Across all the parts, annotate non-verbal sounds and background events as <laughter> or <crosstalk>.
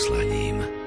poslaním.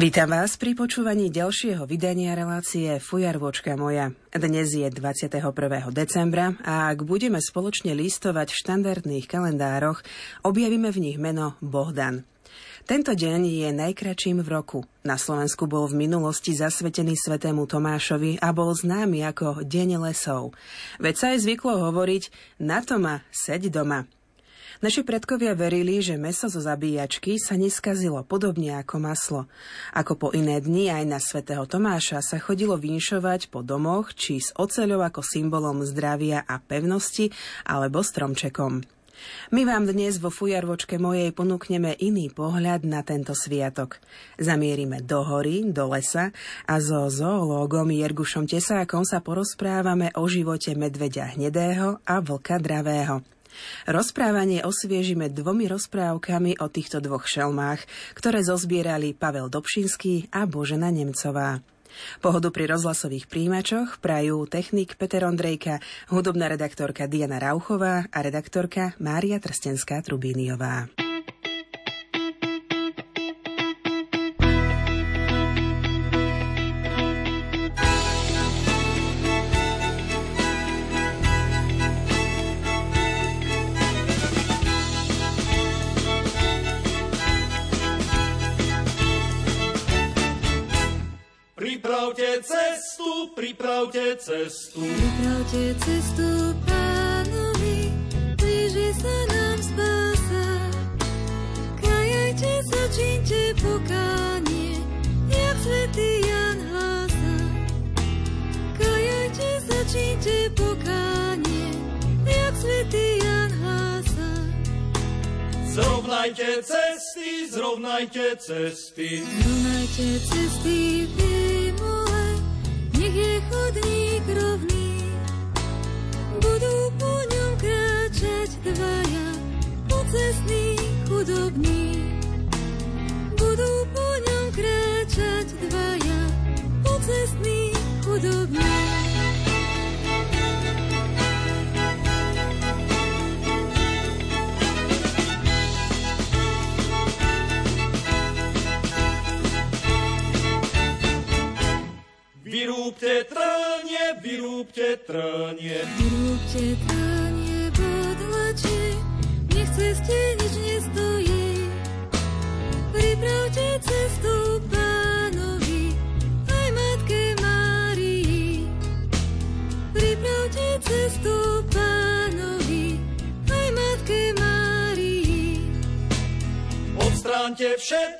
Vítam vás pri počúvaní ďalšieho vydania relácie Fujarvočka moja. Dnes je 21. decembra a ak budeme spoločne listovať v štandardných kalendároch, objavíme v nich meno Bohdan. Tento deň je najkračším v roku. Na Slovensku bol v minulosti zasvetený svetému Tomášovi a bol známy ako Deň lesov. Veď sa aj zvyklo hovoriť na Toma, seď doma. Naši predkovia verili, že meso zo zabíjačky sa neskazilo podobne ako maslo. Ako po iné dni aj na svätého Tomáša sa chodilo vinšovať po domoch či s oceľou ako symbolom zdravia a pevnosti alebo stromčekom. My vám dnes vo fujarvočke mojej ponúkneme iný pohľad na tento sviatok. Zamierime do hory, do lesa a so zoológom Jergušom Tesákom sa porozprávame o živote medveďa hnedého a vlka dravého. Rozprávanie osviežime dvomi rozprávkami o týchto dvoch šelmách, ktoré zozbierali Pavel Dobšinský a Božena Nemcová. Pohodu pri rozhlasových príjimačoch prajú technik Peter Ondrejka, hudobná redaktorka Diana Rauchová a redaktorka Mária Trstenská-Trubíniová. Cestu, pripravte cestu. Pripravte cestu pánovi, blíži sa nám spása. Kajajte sa, čínte pokánie, jak svätý Jan hlása. Kajajte sa, čínte pokánie, jak svätý Jan hlása. Zrovnajte cesty, zrovnajte cesty. Zrovnajte cesty, je chodník rovný, budú po ňom kráčať dvaja, pocestní, chudobní. Budú po ňom kráčať dvaja, pocestní, chudobní. Vyrúbte trnie, vyrúbte trnie. Vyrúbte trnie, podlačie, nech ceste nič nestojí. Pripravte cestu pánovi, aj matke Márii. Pripravte cestu pánovi, aj matke Márii. Odstránte všetky,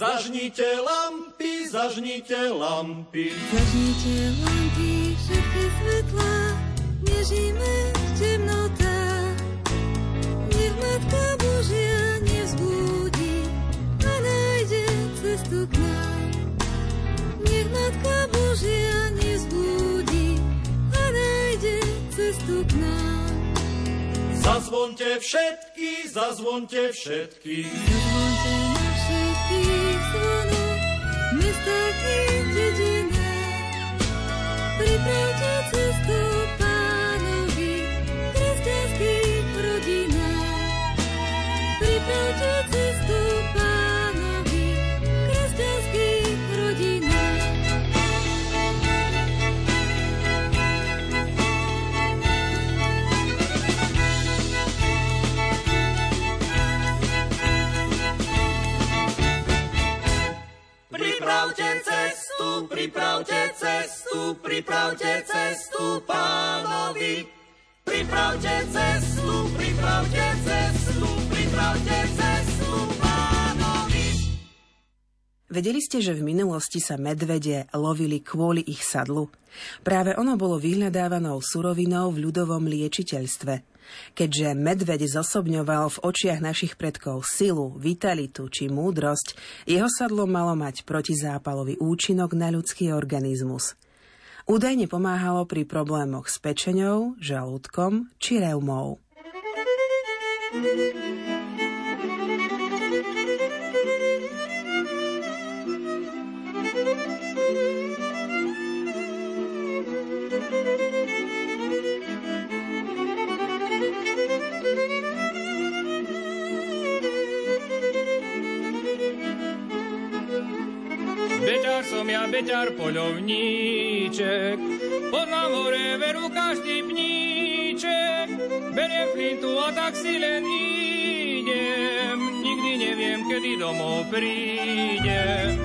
Zažnite lampy, zažnite lampy. Zažnite lampy, všetky svetla, nežíme v temnotách. Nech Matka Božia nevzbudí a nájde cestu k nám. Nech Matka Božia nevzbudí a nájde cestu k nám. Zazvonte všetky, zazvonte všetky. Zazvonte na všetkých zvonoch, mestách i dedinách. Pripravte Vedeli ste, že v minulosti sa medvede lovili kvôli ich sadlu? Práve ono bolo vyhľadávanou surovinou v ľudovom liečiteľstve. Keďže medveď zosobňoval v očiach našich predkov silu, vitalitu či múdrosť, jeho sadlo malo mať protizápalový účinok na ľudský organizmus. Údajne pomáhalo pri problémoch s pečeňou, žalúdkom či reumou. Beťar som ja, beťar poľovníček, poznám hore veru každý pníček. Beriem flintu a tak si len idem, nikdy neviem, kedy domov prídem.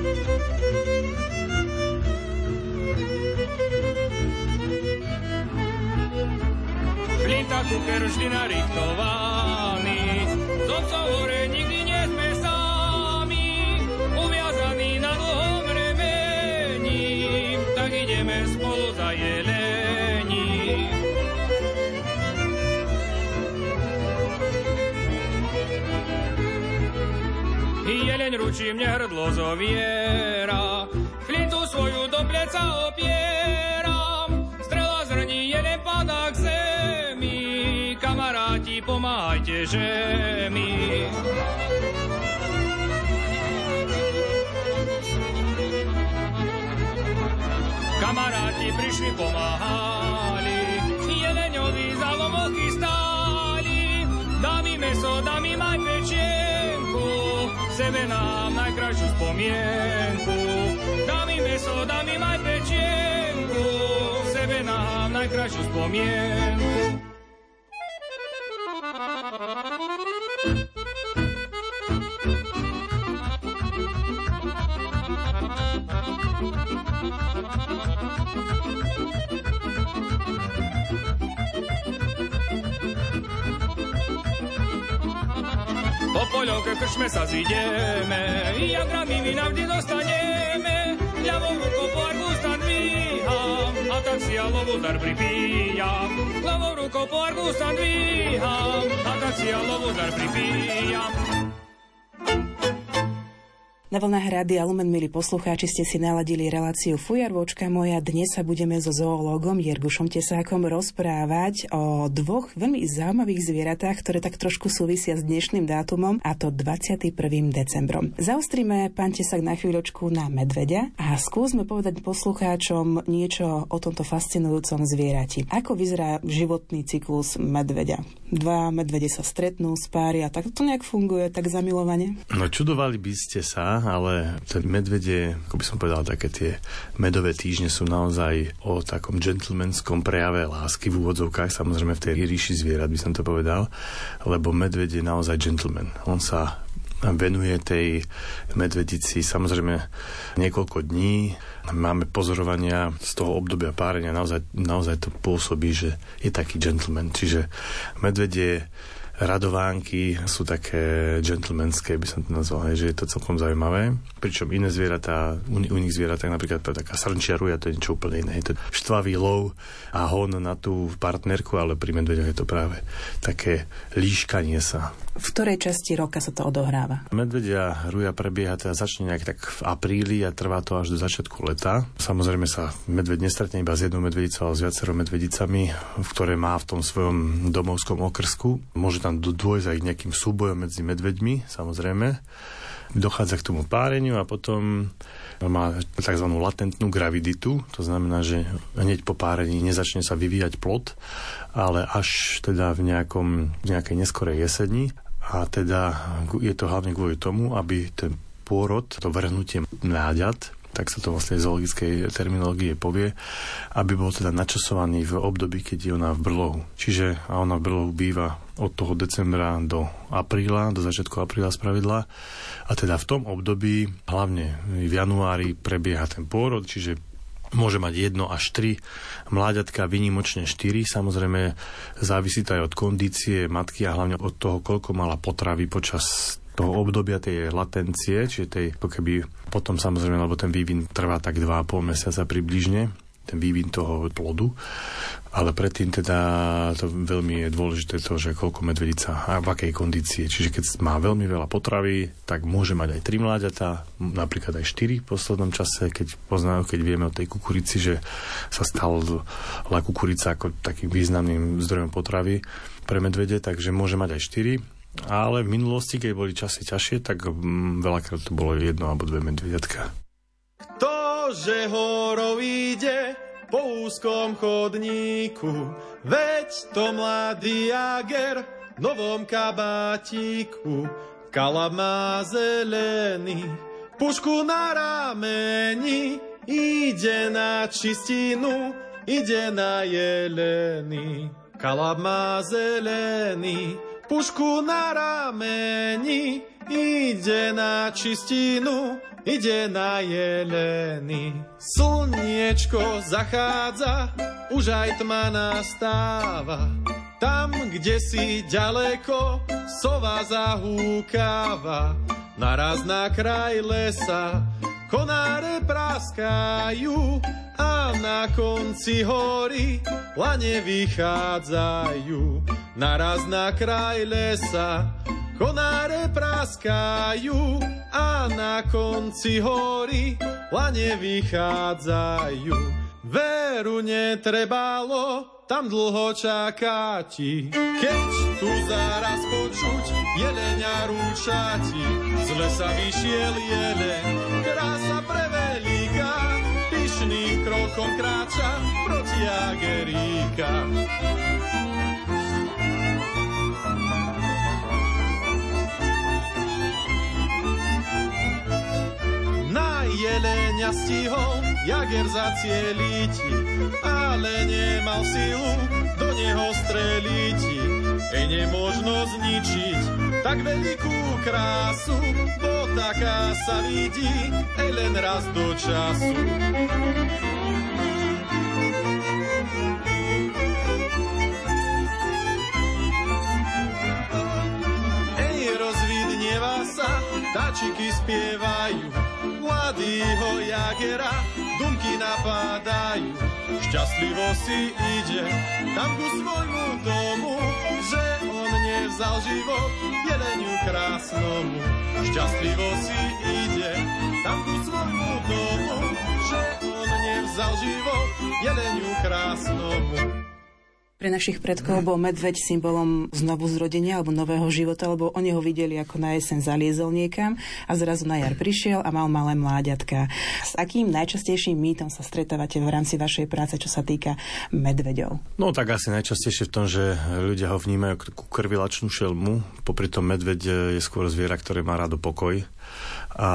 Flinta kuker vždy narichtovaný, z otcov hore nikdy ideme spolu za jelení. Jeleň ručí mne hrdlo zoviera, flintu svoju do pleca opieram, strela zrní, jeden padá k zemi, kamaráti, pomáhajte, že mi. Prišli, pomáhali, jeleňovi za lomoky stáli, dám mi meso, dám mi maj pečienku, sebe nám najkrajšiu spomienku. Dám mi meso, dám mi maj pečienku, sebe nám najkrajšiu spomienku. Poľovke krčme sa zideme, jak rami my navždy zostaneme. Ľavou rukou po arbustan dvíham, a tak si ja lovudar pripíjam. Ľavou rukou po arbustan dvíham, a tak si ja lovudar pripíjam. Na vlnách Rádia Lumen, milí poslucháči, ste si naladili reláciu Fujarvočka moja. Dnes sa budeme so zoológom Jergušom Tesákom rozprávať o dvoch veľmi zaujímavých zvieratách, ktoré tak trošku súvisia s dnešným dátumom, a to 21. decembrom. Zaostrime, pán Tesák, na chvíľočku na medveďa a skúsme povedať poslucháčom niečo o tomto fascinujúcom zvierati. Ako vyzerá životný cyklus medveďa? Dva medvede sa stretnú, spária, tak to nejak funguje, tak zamilovane? No čudovali by ste sa, ale tie medvede, ako by som povedal, také tie medové týždne sú naozaj o takom gentlemanskom prejave lásky v úvodzovkách, samozrejme v tej ríši zvierat by som to povedal, lebo medved je naozaj gentleman. On sa venuje tej medvedici samozrejme niekoľko dní. Máme pozorovania z toho obdobia párenia, naozaj, naozaj to pôsobí, že je taký gentleman. Čiže medved je radovánky sú také gentlemanské, by som to nazval, že je to celkom zaujímavé. Pričom iné zvieratá, u, u nich zvieratá napríklad taká srnčiaruja, to je niečo úplne iné. Je to štvavý lov a hon na tú partnerku, ale pri medveďoch je to práve také líškanie sa. V ktorej časti roka sa to odohráva? Medvedia ruja prebieha teda začne nejak tak v apríli a trvá to až do začiatku leta. Samozrejme sa medveď nestretne iba s jednou medvedicou, ale s viacero medvedicami, ktoré má v tom svojom domovskom okrsku. Môže tam dôjsť aj nejakým súbojom medzi medveďmi, samozrejme. Dochádza k tomu páreniu a potom má tzv. latentnú graviditu, to znamená, že hneď po párení nezačne sa vyvíjať plod, ale až teda v, nejakom, v nejakej neskorej jeseni a teda je to hlavne kvôli tomu, aby ten pôrod, to vrhnutie mláďat, tak sa to vlastne z zoologickej terminológie povie, aby bol teda načasovaný v období, keď je ona v brlohu. Čiže a ona v brlohu býva od toho decembra do apríla, do začiatku apríla spravidla. A teda v tom období, hlavne v januári, prebieha ten pôrod, čiže môže mať jedno až tri mláďatka, vynimočne štyri. Samozrejme závisí to aj od kondície matky a hlavne od toho, koľko mala potravy počas toho obdobia tej latencie, čiže tej, keby potom samozrejme, lebo ten vývin trvá tak 2,5 mesiaca približne, ten vývin toho plodu. Ale predtým teda to veľmi je dôležité to, že koľko medvedica a v akej kondícii. Čiže keď má veľmi veľa potravy, tak môže mať aj tri mláďata, napríklad aj štyri v poslednom čase, keď poznajú, keď vieme o tej kukurici, že sa stal la kukurica ako takým významným zdrojom potravy pre medvede, takže môže mať aj štyri. Ale v minulosti, keď boli časy ťažšie, tak mm, veľakrát to bolo jedno alebo dve medvediatka. To, že horou ide po úzkom chodníku, veď to mladý jager v novom kabátiku, kalab má zelený, pušku na rameni, ide na čistinu, ide na jeleny. Kalab má zelený, pušku na rameni, ide na čistinu, ide na jeleny. Slniečko zachádza, už aj tma nastáva, tam, kde si ďaleko, sova zahúkáva, naraz na kraj lesa, konáre praskajú a na konci hory lane vychádzajú. Naraz na kraj lesa konáre praskajú a na konci hory lane vychádzajú. Veru netrebalo tam dlho čakáti, keď tu zaraz počuť jelenia rúčati. Z lesa vyšiel jeleň, krása prevelíka, pyšným krokom kráča proti Ageríka. Jelenia stihol jager zacieliť, ale nemal silu do neho streliť. E nemožno zničiť tak veľkú krásu, bo taká sa vidí ej len raz do času. Sa, tačiky spievajú, mladýho jagera dumky napádajú. Šťastlivo si ide tam ku svojmu domu, že on nevzal život jeleniu krásnomu. Šťastlivo si ide tam ku svojmu domu, že on nevzal život jeleniu krásnomu. Pre našich predkov bol medveď symbolom znovu zrodenia alebo nového života, lebo oni ho videli ako na jeseň zaliezol niekam a zrazu na jar prišiel a mal malé mláďatka. S akým najčastejším mýtom sa stretávate v rámci vašej práce, čo sa týka medveďov? No tak asi najčastejšie v tom, že ľudia ho vnímajú ako krvilačnú šelmu, popri tom medveď je skôr zviera, ktoré má rado pokoj a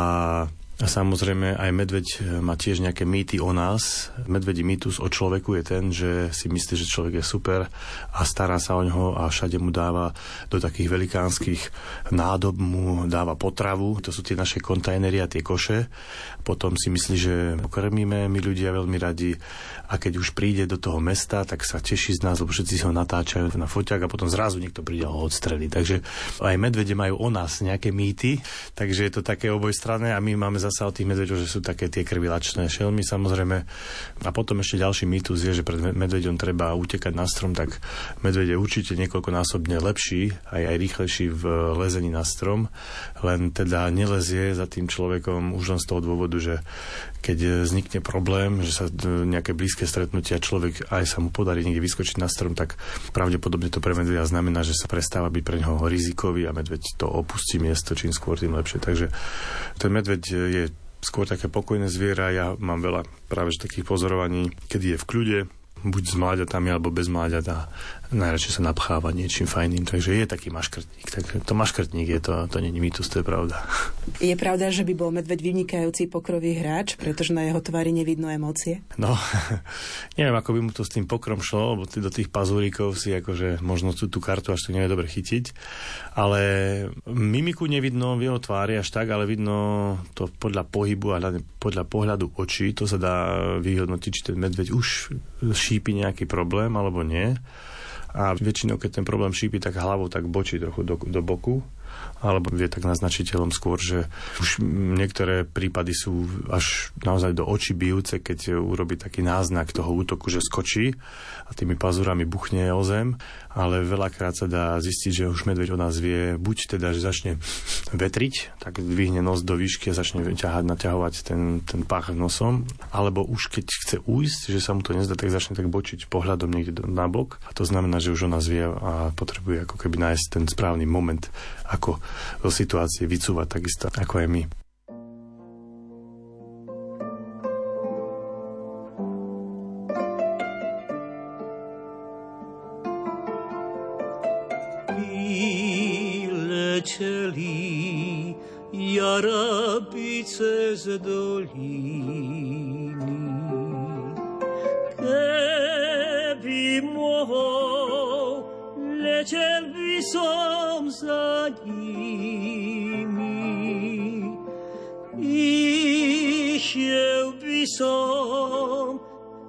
A samozrejme aj medveď e, má tiež nejaké mýty o nás. Medvedí mýtus o človeku je ten, že si myslí, že človek je super a stará sa o ňoho a všade mu dáva do takých velikánskych nádob, mu dáva potravu. To sú tie naše kontajnery a tie koše. Potom si myslí, že pokrmíme my ľudia veľmi radi a keď už príde do toho mesta, tak sa teší z nás, lebo všetci ho natáčajú na foťák a potom zrazu niekto príde a ho odstrelí. Takže aj medvede majú o nás nejaké mýty, takže je to také obojstranné a my máme za zasa o tých medveďoch, že sú také tie krvilačné šelmy samozrejme. A potom ešte ďalší mýtus je, že pred medveďom treba utekať na strom, tak medveď je určite niekoľkonásobne lepší, aj, aj rýchlejší v lezení na strom, len teda nelezie za tým človekom už len z toho dôvodu, že keď vznikne problém, že sa nejaké blízke stretnutia človek aj sa mu podarí niekde vyskočiť na strom, tak pravdepodobne to pre medveďa znamená, že sa prestáva byť pre neho rizikový a medveď to opustí miesto, čím skôr, tým lepšie. Takže ten medveď je je skôr také pokojné zviera. Ja mám veľa práve takých pozorovaní, kedy je v kľude, buď s mláďatami alebo bez mláďat a najradšej sa napcháva niečím fajným, takže je taký maškrtník. Takže to maškrtník je to, to není mýtus, to je pravda. <laughs> Je pravda, že by bol medveď vynikajúci pokrový hráč, pretože na jeho tvári nevidno emócie? No, <laughs> neviem, ako by mu to s tým pokrom šlo, lebo do tých pazúrikov si akože možno tú, tú kartu až to nevie dobre chytiť, ale mimiku nevidno v jeho tvári až tak, ale vidno to podľa pohybu a podľa pohľadu očí, to sa dá vyhodnotiť, či ten medveď už šípi nejaký problém alebo nie a väčšinou, keď ten problém šípi, tak hlavou tak bočí trochu do, do boku alebo je tak naznačiteľom skôr, že už niektoré prípady sú až naozaj do očí bijúce, keď urobí taký náznak toho útoku, že skočí a tými pazúrami buchne o zem, ale veľakrát sa dá zistiť, že už medveď o nás vie, buď teda, že začne vetriť, tak dvihne nos do výšky a začne ťahať, naťahovať ten, ten pách nosom, alebo už keď chce újsť, že sa mu to nezdá, tak začne tak bočiť pohľadom niekde na bok. A to znamená, že už o nás vie a potrebuje ako keby nájsť ten správny moment, ako do situácie vycúvať takisto ako aj my. Leteli jarabice z doliny. Keby mohol, letel by som za nimi. Išiel by som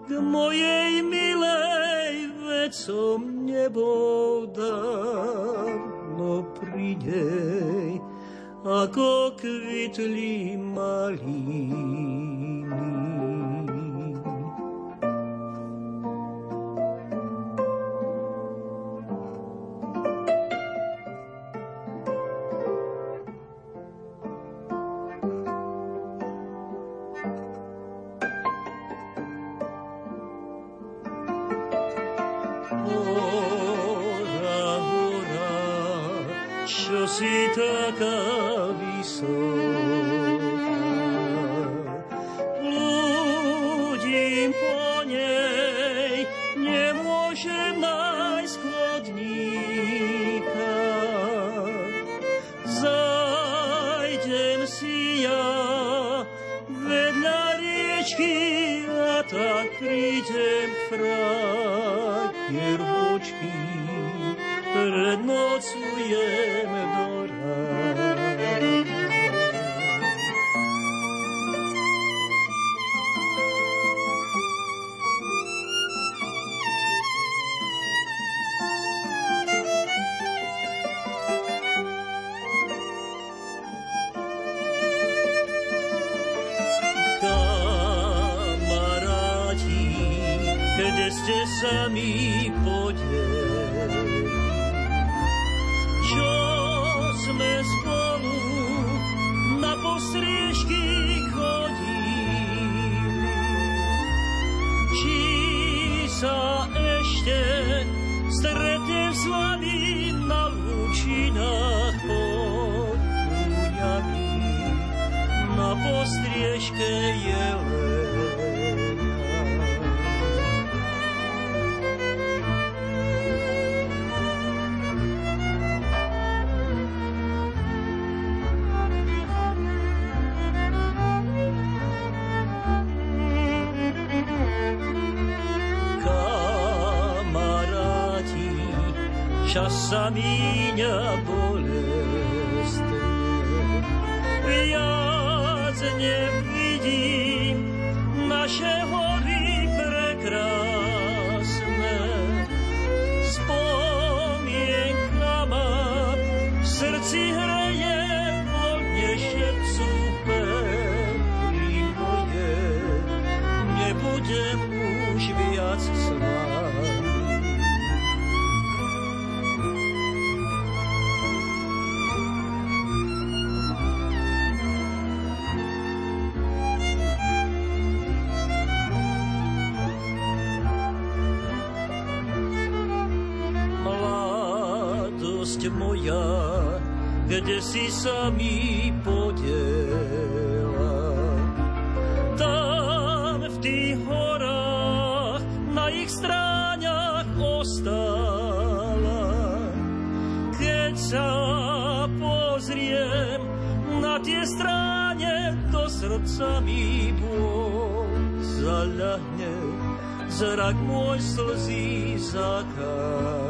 k mojej milej, veď som nebol dám nej, ako kvitli maliny. 这歌声 cơ, sa míňa bolestne. Viac nevidím naše si sa mi podiela. Tam v tých horách, na ich stráňach ostala. Keď sa pozriem na tie stráne, do srdca mi bol zaľahne, zrak môj slzí zakája.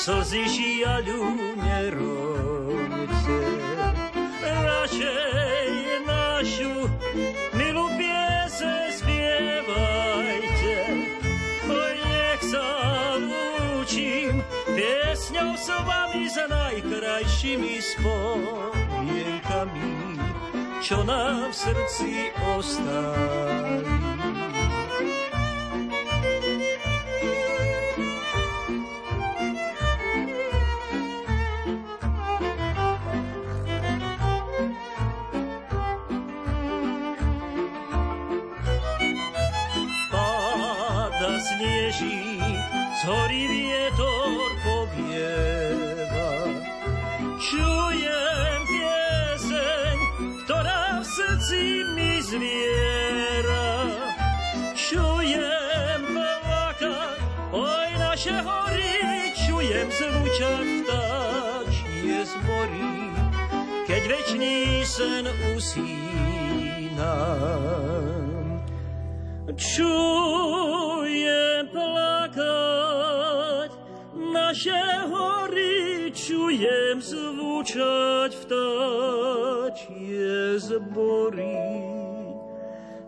Slzy žiaľu nerovte. Radšej našu milú piese spievajte. Nech sa lúčim piesňou s vami za najkrajšími spomienkami, čo nám v srdci ostali. Zvučať vtáčie z morí, keď večný sen usínam. Čujem plakať naše hory, čujem zvučať vtáčie zbory,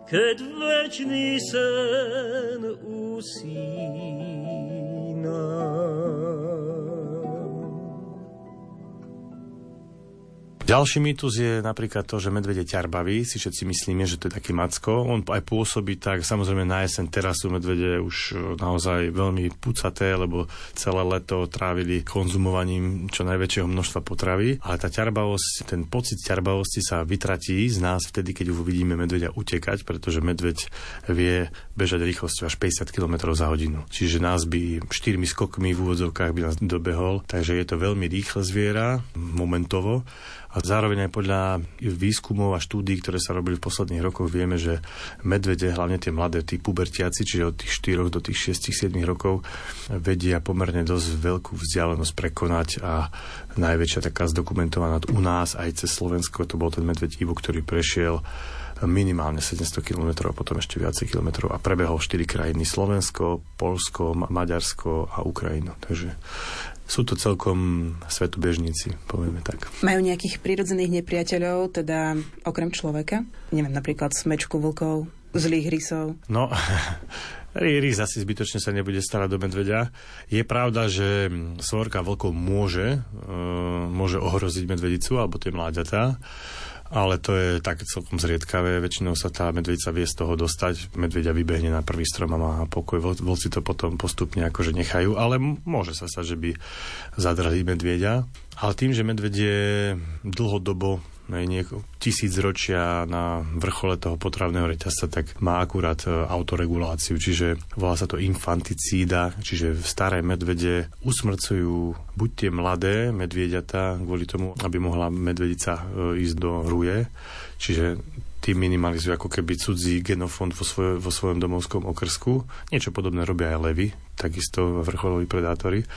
keď večný sen usínam. Ďalší mýtus je napríklad to, že medvede ťarbaví, si všetci myslíme, že to je taký macko. On aj pôsobí tak, samozrejme na jeseň teraz sú medvede už e, naozaj veľmi pucaté, lebo celé leto trávili konzumovaním čo najväčšieho množstva potravy. Ale tá ťarbavosť, ten pocit ťarbavosti sa vytratí z nás vtedy, keď uvidíme medvedia utekať, pretože medveď vie bežať rýchlosťou až 50 km za hodinu. Čiže nás by štyrmi skokmi v úvodzovkách by nás dobehol, takže je to veľmi rýchle zviera, momentovo a zároveň aj podľa výskumov a štúdí, ktoré sa robili v posledných rokoch, vieme, že medvede, hlavne tie mladé, tí pubertiaci, čiže od tých 4 do tých 6-7 rokov, vedia pomerne dosť veľkú vzdialenosť prekonať a najväčšia taká zdokumentovaná u nás aj cez Slovensko, to bol ten medveď Ivo, ktorý prešiel minimálne 700 km a potom ešte viacej kilometrov a prebehol 4 krajiny Slovensko, Polsko, Maďarsko a Ukrajinu. Takže sú to celkom svetobežníci, povieme tak. Majú nejakých prírodzených nepriateľov, teda okrem človeka? Neviem, napríklad smečku vlkov, zlých rysov? No, <laughs> Rys asi zbytočne sa nebude starať do medveďa. Je pravda, že svorka vlkov môže, uh, môže ohroziť medvedicu alebo tie mláďatá ale to je tak celkom zriedkavé. Väčšinou sa tá medvedica vie z toho dostať. Medvedia vybehne na prvý strom a má pokoj. Vlci to potom postupne akože nechajú, ale môže sa stať, že by zadrali medvedia. Ale tým, že medvedie dlhodobo nieko, tisíc ročia na vrchole toho potravného reťazca, tak má akurát e, autoreguláciu, čiže volá sa to infanticída, čiže staré medvede usmrcujú buď tie mladé medvieďatá kvôli tomu, aby mohla medvedica e, ísť do ruje, čiže tým minimalizujú ako keby cudzí genofond vo, svoj, vo svojom domovskom okrsku. Niečo podobné robia aj levy, takisto vrcholoví predátori.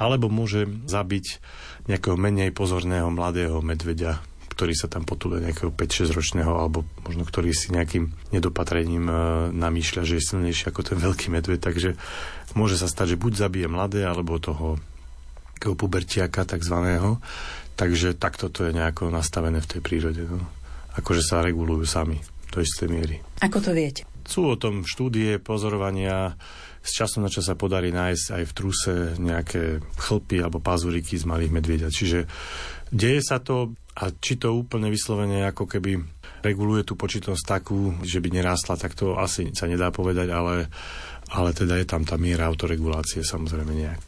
Alebo môže zabiť nejakého menej pozorného mladého medveďa, ktorý sa tam potúle nejakého 5-6 ročného, alebo možno ktorý si nejakým nedopatrením e, namýšľa, že je silnejší ako ten veľký medveď, takže môže sa stať, že buď zabije mladé, alebo toho pubertiaka takzvaného, takže takto to je nejako nastavené v tej prírode. No. Akože sa regulujú sami do istej miery. Ako to viete? Sú o tom štúdie, pozorovania, z času na čas sa podarí nájsť aj v truse nejaké chlpy alebo pazuriky z malých medvieďat. Čiže deje sa to a či to úplne vyslovene ako keby reguluje tú počítnosť takú, že by nerástla, tak to asi sa nedá povedať, ale, ale teda je tam tá miera autoregulácie samozrejme nejak.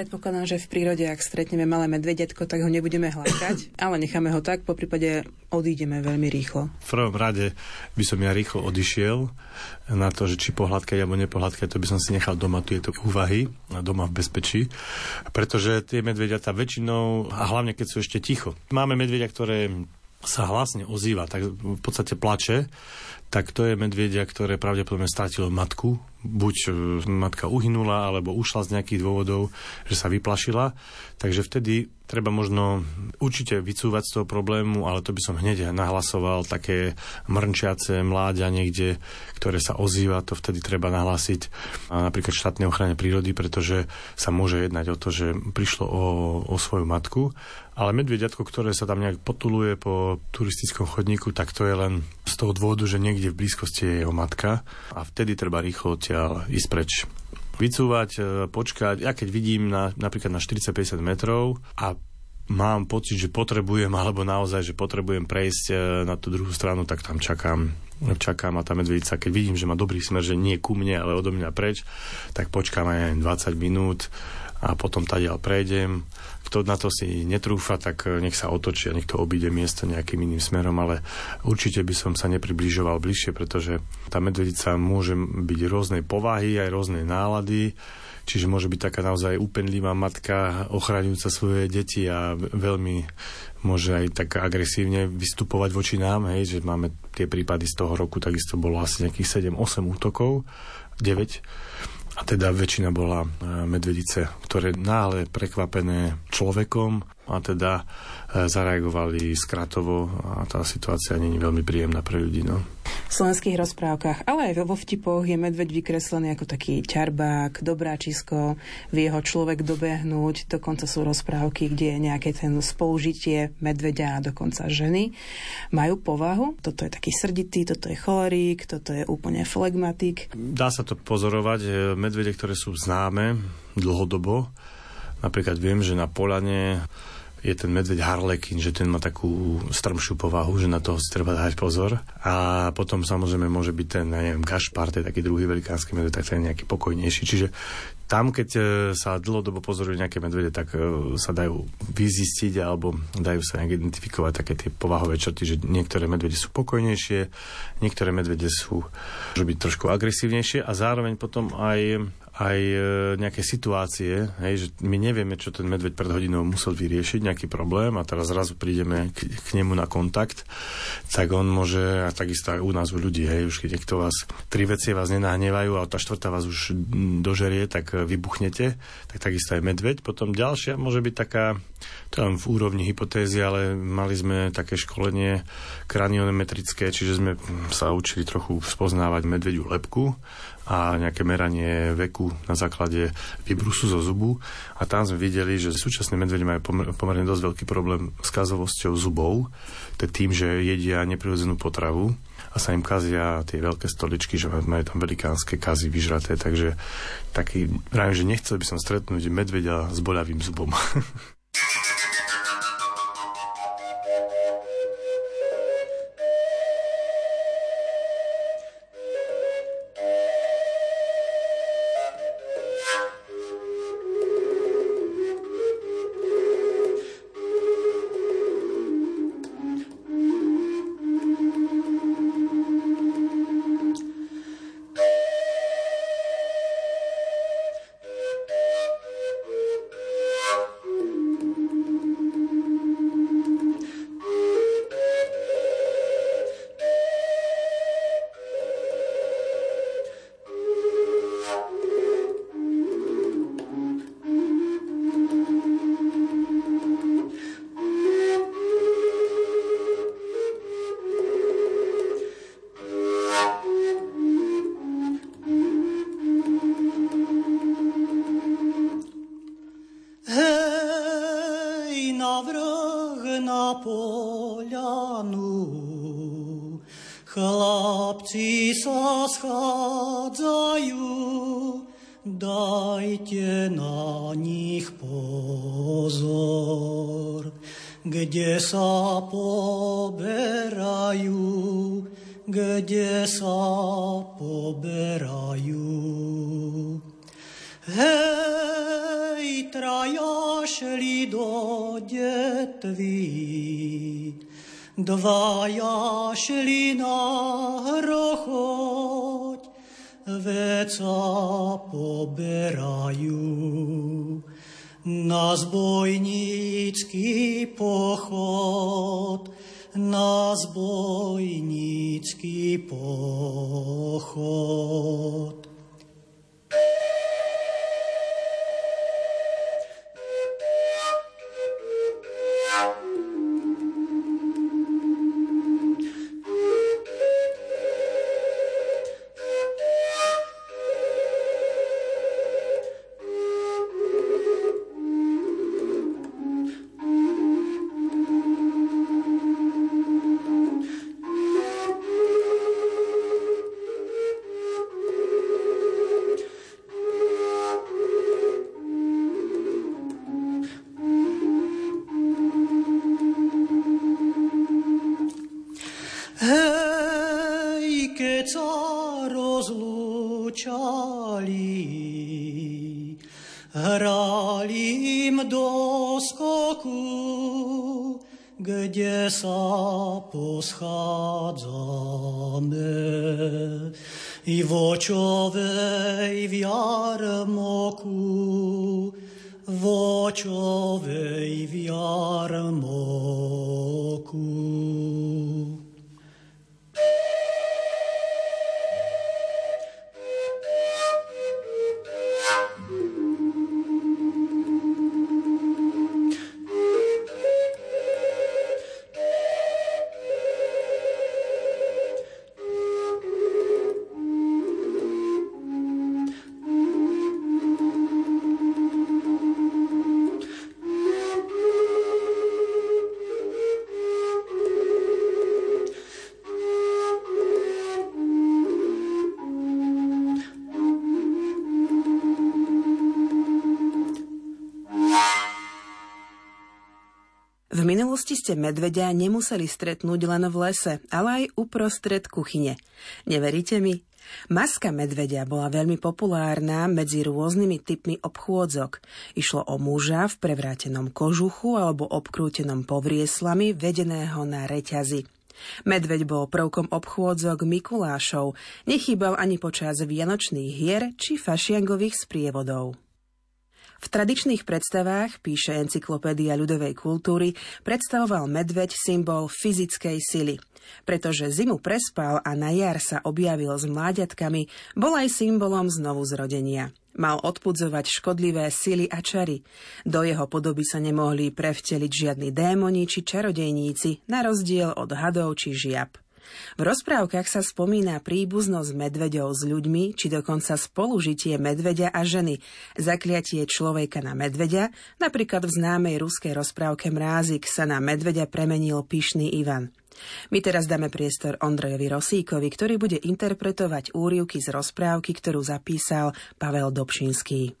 Predpokladám, že v prírode, ak stretneme malé medvedetko, tak ho nebudeme hľadkať, <clears throat> ale necháme ho tak, po prípade odídeme veľmi rýchlo. V prvom rade by som ja rýchlo odišiel na to, že či pohľadkať alebo nepohľadkať, to by som si nechal doma tieto úvahy, doma v bezpečí, pretože tie medvediatá väčšinou, a hlavne keď sú ešte ticho. Máme medvedia, ktoré sa hlasne ozýva, tak v podstate plače, tak to je medvedia, ktoré pravdepodobne stratilo matku. Buď e, matka uhynula, alebo ušla z nejakých dôvodov, že sa vyplašila. Takže vtedy treba možno určite vycúvať z toho problému, ale to by som hneď nahlasoval také mrnčiace mláďa niekde, ktoré sa ozýva, to vtedy treba nahlásiť a napríklad štátnej ochrane prírody, pretože sa môže jednať o to, že prišlo o, o svoju matku. Ale medvediatko, ktoré sa tam nejak potuluje po turistickom chodníku, tak to je len z toho dôvodu, že niekde v blízkosti je jeho matka. A vtedy treba rýchlo odtiaľ ísť preč. Vycúvať, e, počkať. Ja keď vidím na, napríklad na 40-50 metrov a mám pocit, že potrebujem, alebo naozaj, že potrebujem prejsť e, na tú druhú stranu, tak tam čakám. Čakám a tá medvedica, keď vidím, že má dobrý smer, že nie ku mne, ale odo mňa preč, tak počkám aj 20 minút a potom tadiaľ prejdem. Kto na to si netrúfa, tak e, nech sa otočí a nech to obíde miesto nejakým iným smerom, ale určite by som sa nepribližoval bližšie, pretože tá medvedica môže byť rôznej povahy, aj rôznej nálady, čiže môže byť taká naozaj úpenlivá matka, ochraňujúca svoje deti a veľmi môže aj tak agresívne vystupovať voči nám, hej, že máme tie prípady z toho roku, takisto bolo asi nejakých 7-8 útokov, 9 a teda väčšina bola e, medvedice, ktoré náhle prekvapené človekom a teda e, zareagovali skratovo a tá situácia nie je veľmi príjemná pre ľudí. No. V slovenských rozprávkach, ale aj vo vtipoch je medveď vykreslený ako taký ťarbák, dobráčisko, vie ho človek dobehnúť, dokonca sú rozprávky, kde je nejaké ten spolužitie medveďa a dokonca ženy. Majú povahu, toto je taký srditý, toto je cholerík, toto je úplne flegmatik. Dá sa to pozorovať, e, medvede, ktoré sú známe dlhodobo, napríklad viem, že na Polane je ten medveď harlekin, že ten má takú strmšiu povahu, že na toho si treba dať pozor. A potom samozrejme môže byť ten, ja neviem, gašpar, to je taký druhý velikánsky medveď, tak ten je nejaký pokojnejší. Čiže tam, keď e, sa dlhodobo pozorujú nejaké medvede, tak e, sa dajú vyzistiť alebo dajú sa nejak identifikovať také tie povahové črty, že niektoré medvede sú pokojnejšie, niektoré medvede sú môžu byť trošku agresívnejšie a zároveň potom aj aj e, nejaké situácie, hej, že my nevieme, čo ten medveď pred hodinou musel vyriešiť, nejaký problém a teraz zrazu prídeme k, k nemu na kontakt, tak on môže, a takisto aj u nás u ľudí, hej, už keď niekto vás, tri veci vás nenahnevajú a tá štvrtá vás už dožerie, tak vybuchnete, tak takisto aj medveď. Potom ďalšia môže byť taká, to len v úrovni hypotézy, ale mali sme také školenie kraniometrické, čiže sme sa učili trochu spoznávať medvediu lepku a nejaké meranie veku na základe vybrusu zo zubu. A tam sme videli, že súčasné medvede majú pomer- pomerne dosť veľký problém s kazovosťou zubov, tak tým, že jedia neprirodzenú potravu a sa im kazia tie veľké stoličky, že majú tam velikánske kazy vyžraté, takže taký, vravím, že nechcel by som stretnúť medvedia s boľavým zubom. <laughs> I minulosti ste medvedia nemuseli stretnúť len v lese, ale aj uprostred kuchyne. Neveríte mi? Maska medvedia bola veľmi populárna medzi rôznymi typmi obchôdzok. Išlo o muža v prevrátenom kožuchu alebo obkrútenom povrieslami, vedeného na reťazi. Medveď bol prvkom obchôdzok Mikulášov, nechýbal ani počas vianočných hier či fašiangových sprievodov. V tradičných predstavách, píše encyklopédia ľudovej kultúry, predstavoval medveď symbol fyzickej sily. Pretože zimu prespal a na jar sa objavil s mláďatkami, bol aj symbolom znovu zrodenia. Mal odpudzovať škodlivé sily a čary. Do jeho podoby sa nemohli prevteliť žiadni démoni či čarodejníci, na rozdiel od hadov či žiab. V rozprávkach sa spomína príbuznosť medveďov s ľuďmi, či dokonca spolužitie medveďa a ženy, zakliatie človeka na medveďa, napríklad v známej ruskej rozprávke Mrázik sa na medveďa premenil pyšný Ivan. My teraz dáme priestor Ondrejovi Rosíkovi, ktorý bude interpretovať úrivky z rozprávky, ktorú zapísal Pavel Dobšinský.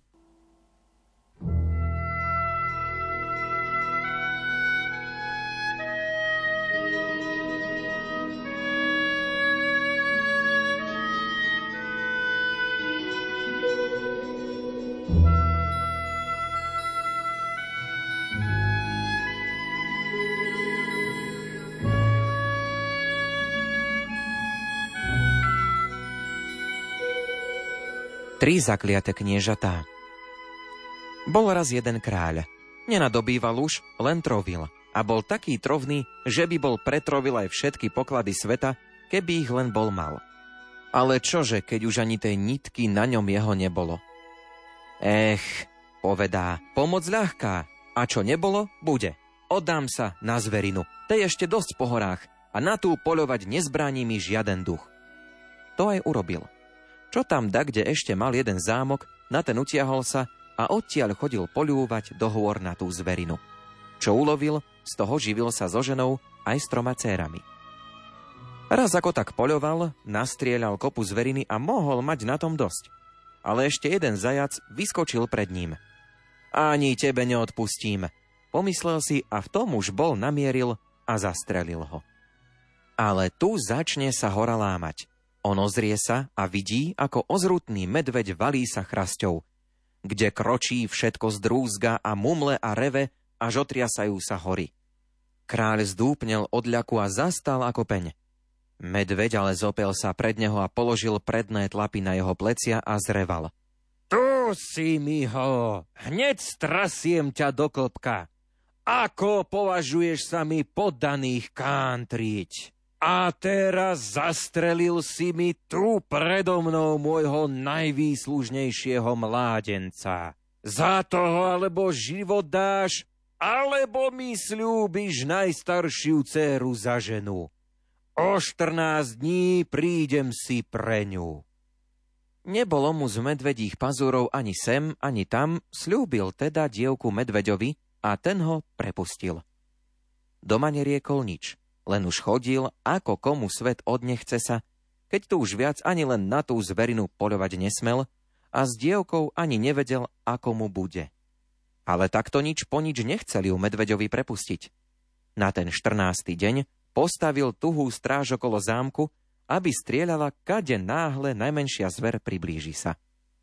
Tri zakliate kniežatá Bol raz jeden kráľ. Nenadobýval už, len trovil. A bol taký trovný, že by bol pretrovil aj všetky poklady sveta, keby ich len bol mal. Ale čože, keď už ani tej nitky na ňom jeho nebolo? Ech, povedá, pomoc ľahká. A čo nebolo, bude. Oddám sa na zverinu. Tej ešte dosť po horách a na tú poľovať nezbráni mi žiaden duch. To aj urobil. Čo tam da, kde ešte mal jeden zámok, na ten utiahol sa a odtiaľ chodil poľúvať do hôr na tú zverinu. Čo ulovil, z toho živil sa so ženou aj s troma cérami. Raz ako tak poľoval, nastrieľal kopu zveriny a mohol mať na tom dosť. Ale ešte jeden zajac vyskočil pred ním. Ani tebe neodpustím, pomyslel si a v tom už bol namieril a zastrelil ho. Ale tu začne sa hora lámať. On ozrie sa a vidí, ako ozrutný medveď valí sa chrasťou, kde kročí všetko z drúzga a mumle a reve, až otriasajú sa hory. Kráľ zdúpnel od ľaku a zastal ako peň. Medveď ale zopel sa pred neho a položil predné tlapy na jeho plecia a zreval. Tu si mi ho, hneď strasiem ťa do klopka. Ako považuješ sa mi poddaných kántriť? A teraz zastrelil si mi tu predo mnou môjho najvýslužnejšieho mládenca. Za toho alebo život dáš, alebo mi slúbiš najstaršiu dceru za ženu. O 14 dní prídem si pre ňu. Nebolo mu z medvedích pazúrov ani sem, ani tam, slúbil teda dievku medveďovi a ten ho prepustil. Doma neriekol nič, len už chodil, ako komu svet odnechce sa, keď tu už viac ani len na tú zverinu poľovať nesmel a s dievkou ani nevedel, ako mu bude. Ale takto nič po nič nechceli ju medveďovi prepustiť. Na ten 14. deň postavil tuhú stráž okolo zámku, aby strieľala, kade náhle najmenšia zver priblíži sa.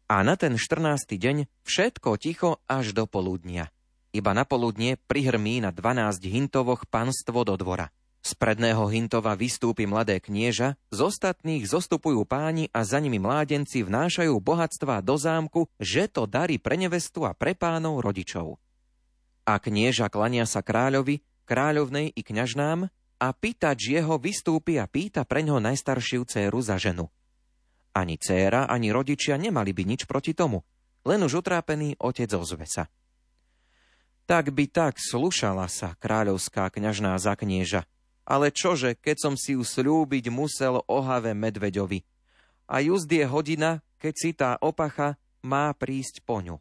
A na ten 14. deň všetko ticho až do poludnia. Iba na poludnie prihrmí na 12 hintovoch panstvo do dvora. Z predného hintova vystúpi mladé knieža, z ostatných zostupujú páni a za nimi mládenci vnášajú bohatstva do zámku, že to darí pre nevestu a pre pánov rodičov. A knieža klania sa kráľovi, kráľovnej i kňažnám, a pýtač jeho vystúpi a pýta pre ňoho najstaršiu dceru za ženu. Ani dcéra, ani rodičia nemali by nič proti tomu, len už utrápený otec ozve sa. Tak by tak slušala sa kráľovská kňažná za knieža, ale čože, keď som si ju slúbiť musel ohave medveďovi. A just je hodina, keď si tá opacha má prísť po ňu.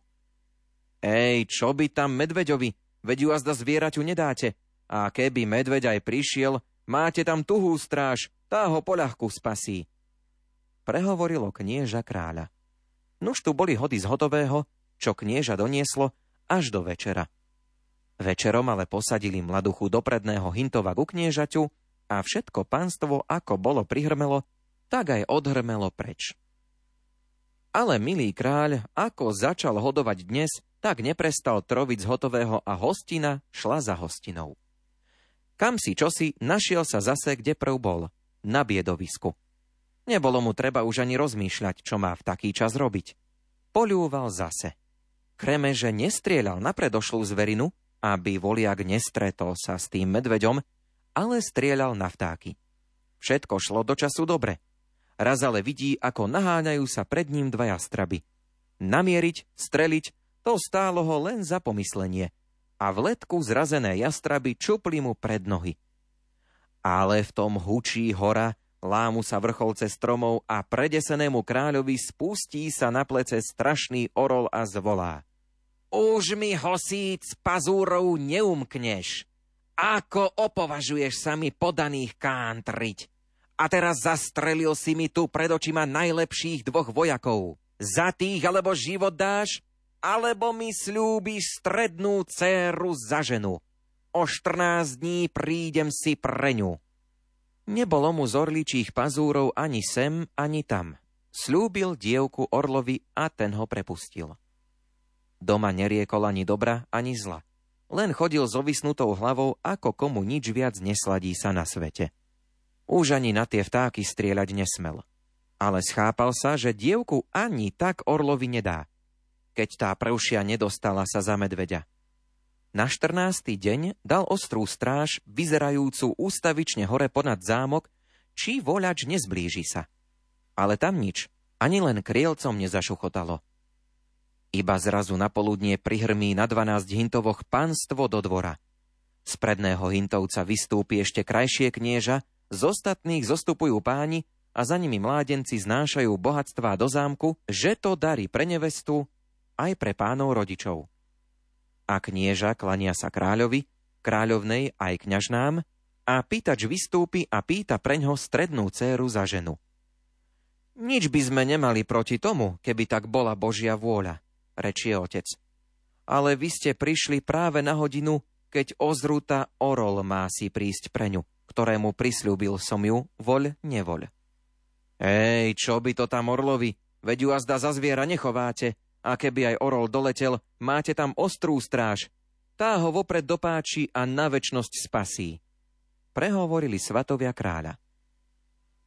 Ej, čo by tam medveďovi? Veď ju azda zvieraťu nedáte, a keby medveď aj prišiel, máte tam tuhú stráž, tá ho poľahku spasí. Prehovorilo knieža kráľa. Nuž tu boli hody z hotového, čo knieža donieslo, až do večera. Večerom ale posadili mladuchu do predného hintova ku kniežaťu a všetko pánstvo, ako bolo prihrmelo, tak aj odhrmelo preč. Ale milý kráľ, ako začal hodovať dnes, tak neprestal troviť z hotového a hostina šla za hostinou. Kam si čosi, našiel sa zase, kde prv bol. Na biedovisku. Nebolo mu treba už ani rozmýšľať, čo má v taký čas robiť. Poľúval zase. Kremeže nestrieľal na predošlú zverinu, aby voliak nestretol sa s tým medveďom, ale strieľal na vtáky. Všetko šlo do času dobre. Raz ale vidí, ako naháňajú sa pred ním dvaja straby. Namieriť, streliť, to stálo ho len za pomyslenie – a v letku zrazené jastraby čupli mu pred nohy. Ale v tom hučí hora, lámu sa vrcholce stromov a predesenému kráľovi spustí sa na plece strašný orol a zvolá. Už mi hosíc pazúrov neumkneš. Ako opovažuješ sa mi podaných kántriť? A teraz zastrelil si mi tu pred očima najlepších dvoch vojakov. Za tých alebo život dáš, alebo mi slúbiš strednú céru za ženu. O 14 dní prídem si pre ňu. Nebolo mu z orličích pazúrov ani sem, ani tam. Slúbil dievku Orlovi a ten ho prepustil. Doma neriekol ani dobra, ani zla. Len chodil s ovisnutou hlavou, ako komu nič viac nesladí sa na svete. Už ani na tie vtáky strieľať nesmel. Ale schápal sa, že dievku ani tak Orlovi nedá – keď tá prvšia nedostala sa za medveďa. Na 14. deň dal ostrú stráž, vyzerajúcu ústavične hore ponad zámok, či voľač nezblíži sa. Ale tam nič, ani len krielcom nezašuchotalo. Iba zrazu na poludnie prihrmí na 12 hintovoch panstvo do dvora. Z predného hintovca vystúpi ešte krajšie knieža, z ostatných zostupujú páni a za nimi mládenci znášajú bohatstvá do zámku, že to darí pre nevestu aj pre pánov rodičov. A knieža klania sa kráľovi, kráľovnej aj kňažnám, a pýtač vystúpi a pýta preňho strednú céru za ženu. Nič by sme nemali proti tomu, keby tak bola Božia vôľa, rečie otec. Ale vy ste prišli práve na hodinu, keď ozrúta orol má si prísť preňu, ktorému prislúbil som ju, voľ, nevoľ. Ej, čo by to tam orlovi, veď ju azda za zviera nechováte, a keby aj orol doletel, máte tam ostrú stráž. Tá ho vopred dopáči a na väčnosť spasí. Prehovorili svatovia kráľa.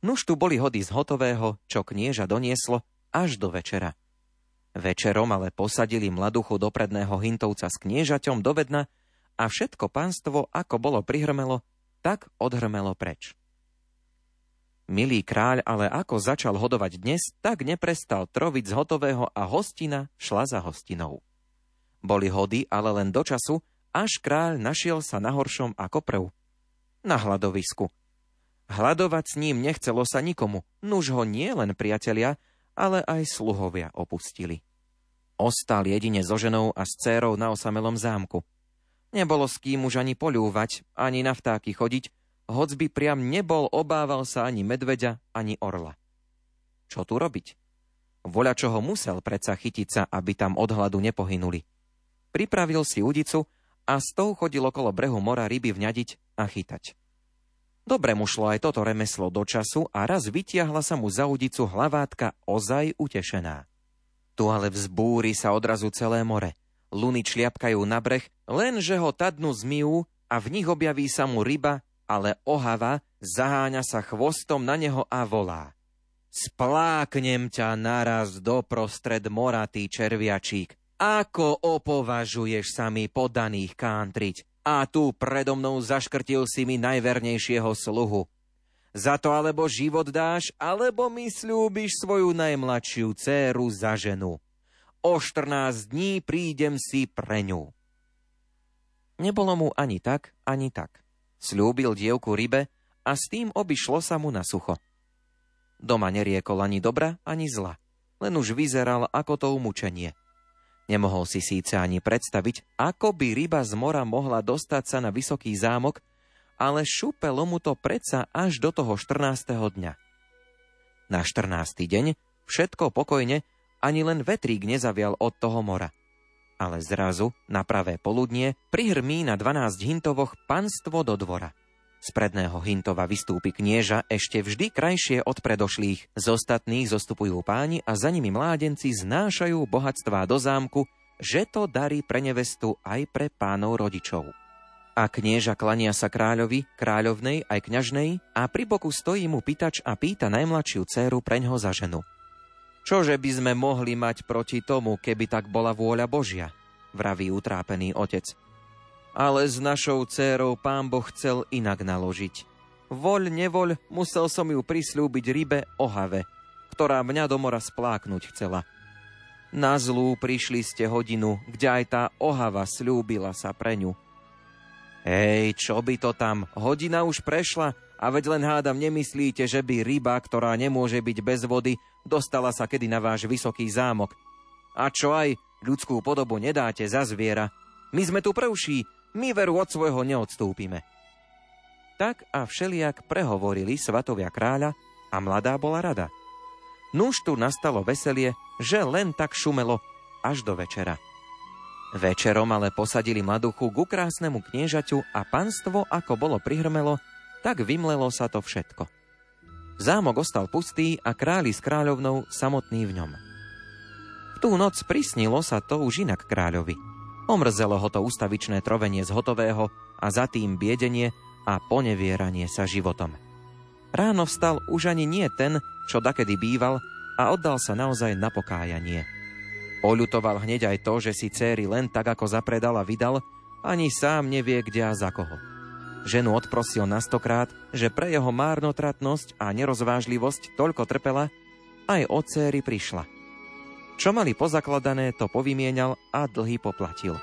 Nuž tu boli hody z hotového, čo knieža donieslo, až do večera. Večerom ale posadili mladuchu do predného hintovca s kniežaťom do vedna a všetko pánstvo, ako bolo prihrmelo, tak odhrmelo preč. Milý kráľ ale ako začal hodovať dnes, tak neprestal troviť z hotového a hostina šla za hostinou. Boli hody ale len do času, až kráľ našiel sa na horšom ako prv. Na hľadovisku. Hľadovať s ním nechcelo sa nikomu, nuž ho nie len priatelia, ale aj sluhovia opustili. Ostal jedine so ženou a s cérou na osamelom zámku. Nebolo s kým už ani poľúvať, ani na vtáky chodiť, hoc by priam nebol, obával sa ani medveďa, ani orla. Čo tu robiť? Voľa čoho musel predsa chytiť sa, aby tam od hladu nepohynuli. Pripravil si udicu a s tou chodil okolo brehu mora ryby vňadiť a chytať. Dobre mu šlo aj toto remeslo do času a raz vytiahla sa mu za udicu hlavátka ozaj utešená. Tu ale vzbúri sa odrazu celé more. Luny čliapkajú na breh, lenže ho tadnu zmijú a v nich objaví sa mu ryba ale ohava zaháňa sa chvostom na neho a volá. Spláknem ťa naraz do prostred mora, ty červiačík. Ako opovažuješ sa mi podaných kántriť? A tu predo mnou zaškrtil si mi najvernejšieho sluhu. Za to alebo život dáš, alebo mi slúbiš svoju najmladšiu dceru za ženu. O 14 dní prídem si pre ňu. Nebolo mu ani tak, ani tak. Sľúbil dievku rybe a s tým obišlo sa mu na sucho. Doma neriekol ani dobra, ani zla, len už vyzeral ako to umúčenie. Nemohol si síce ani predstaviť, ako by ryba z mora mohla dostať sa na vysoký zámok, ale šupelo mu to predsa až do toho 14. dňa. Na 14. deň všetko pokojne, ani len vetrík nezavial od toho mora ale zrazu, na pravé poludnie, prihrmí na 12 hintovoch panstvo do dvora. Z predného hintova vystúpi knieža ešte vždy krajšie od predošlých. Z ostatných zostupujú páni a za nimi mládenci znášajú bohatstvá do zámku, že to darí pre nevestu aj pre pánov rodičov. A knieža klania sa kráľovi, kráľovnej aj kňažnej a pri boku stojí mu pýtač a pýta najmladšiu dceru preňho za ženu. Čože by sme mohli mať proti tomu, keby tak bola vôľa Božia, vraví utrápený otec. Ale s našou dcérou pán Boh chcel inak naložiť. Voľ, nevoľ, musel som ju prislúbiť rybe ohave, ktorá mňa do mora spláknuť chcela. Na zlú prišli ste hodinu, kde aj tá ohava slúbila sa pre ňu. Hej, čo by to tam, hodina už prešla a veď len hádam nemyslíte, že by ryba, ktorá nemôže byť bez vody, dostala sa kedy na váš vysoký zámok. A čo aj, ľudskú podobu nedáte za zviera. My sme tu prvší, my veru od svojho neodstúpime. Tak a všeliak prehovorili svatovia kráľa a mladá bola rada. Nuž tu nastalo veselie, že len tak šumelo až do večera. Večerom ale posadili mladuchu ku krásnemu kniežaťu a panstvo, ako bolo prihrmelo, tak vymlelo sa to všetko. Zámok ostal pustý a králi s kráľovnou samotný v ňom. V tú noc prisnilo sa to už inak kráľovi. Omrzelo ho to ustavičné trovenie z hotového a za tým biedenie a ponevieranie sa životom. Ráno vstal už ani nie ten, čo dakedy býval a oddal sa naozaj na pokájanie. Oľutoval hneď aj to, že si céry len tak ako zapredal a vydal, ani sám nevie kde a za koho. Ženu odprosil na stokrát, že pre jeho márnotratnosť a nerozvážlivosť toľko trpela, aj od céry prišla. Čo mali pozakladané, to povymienal a dlhy poplatil.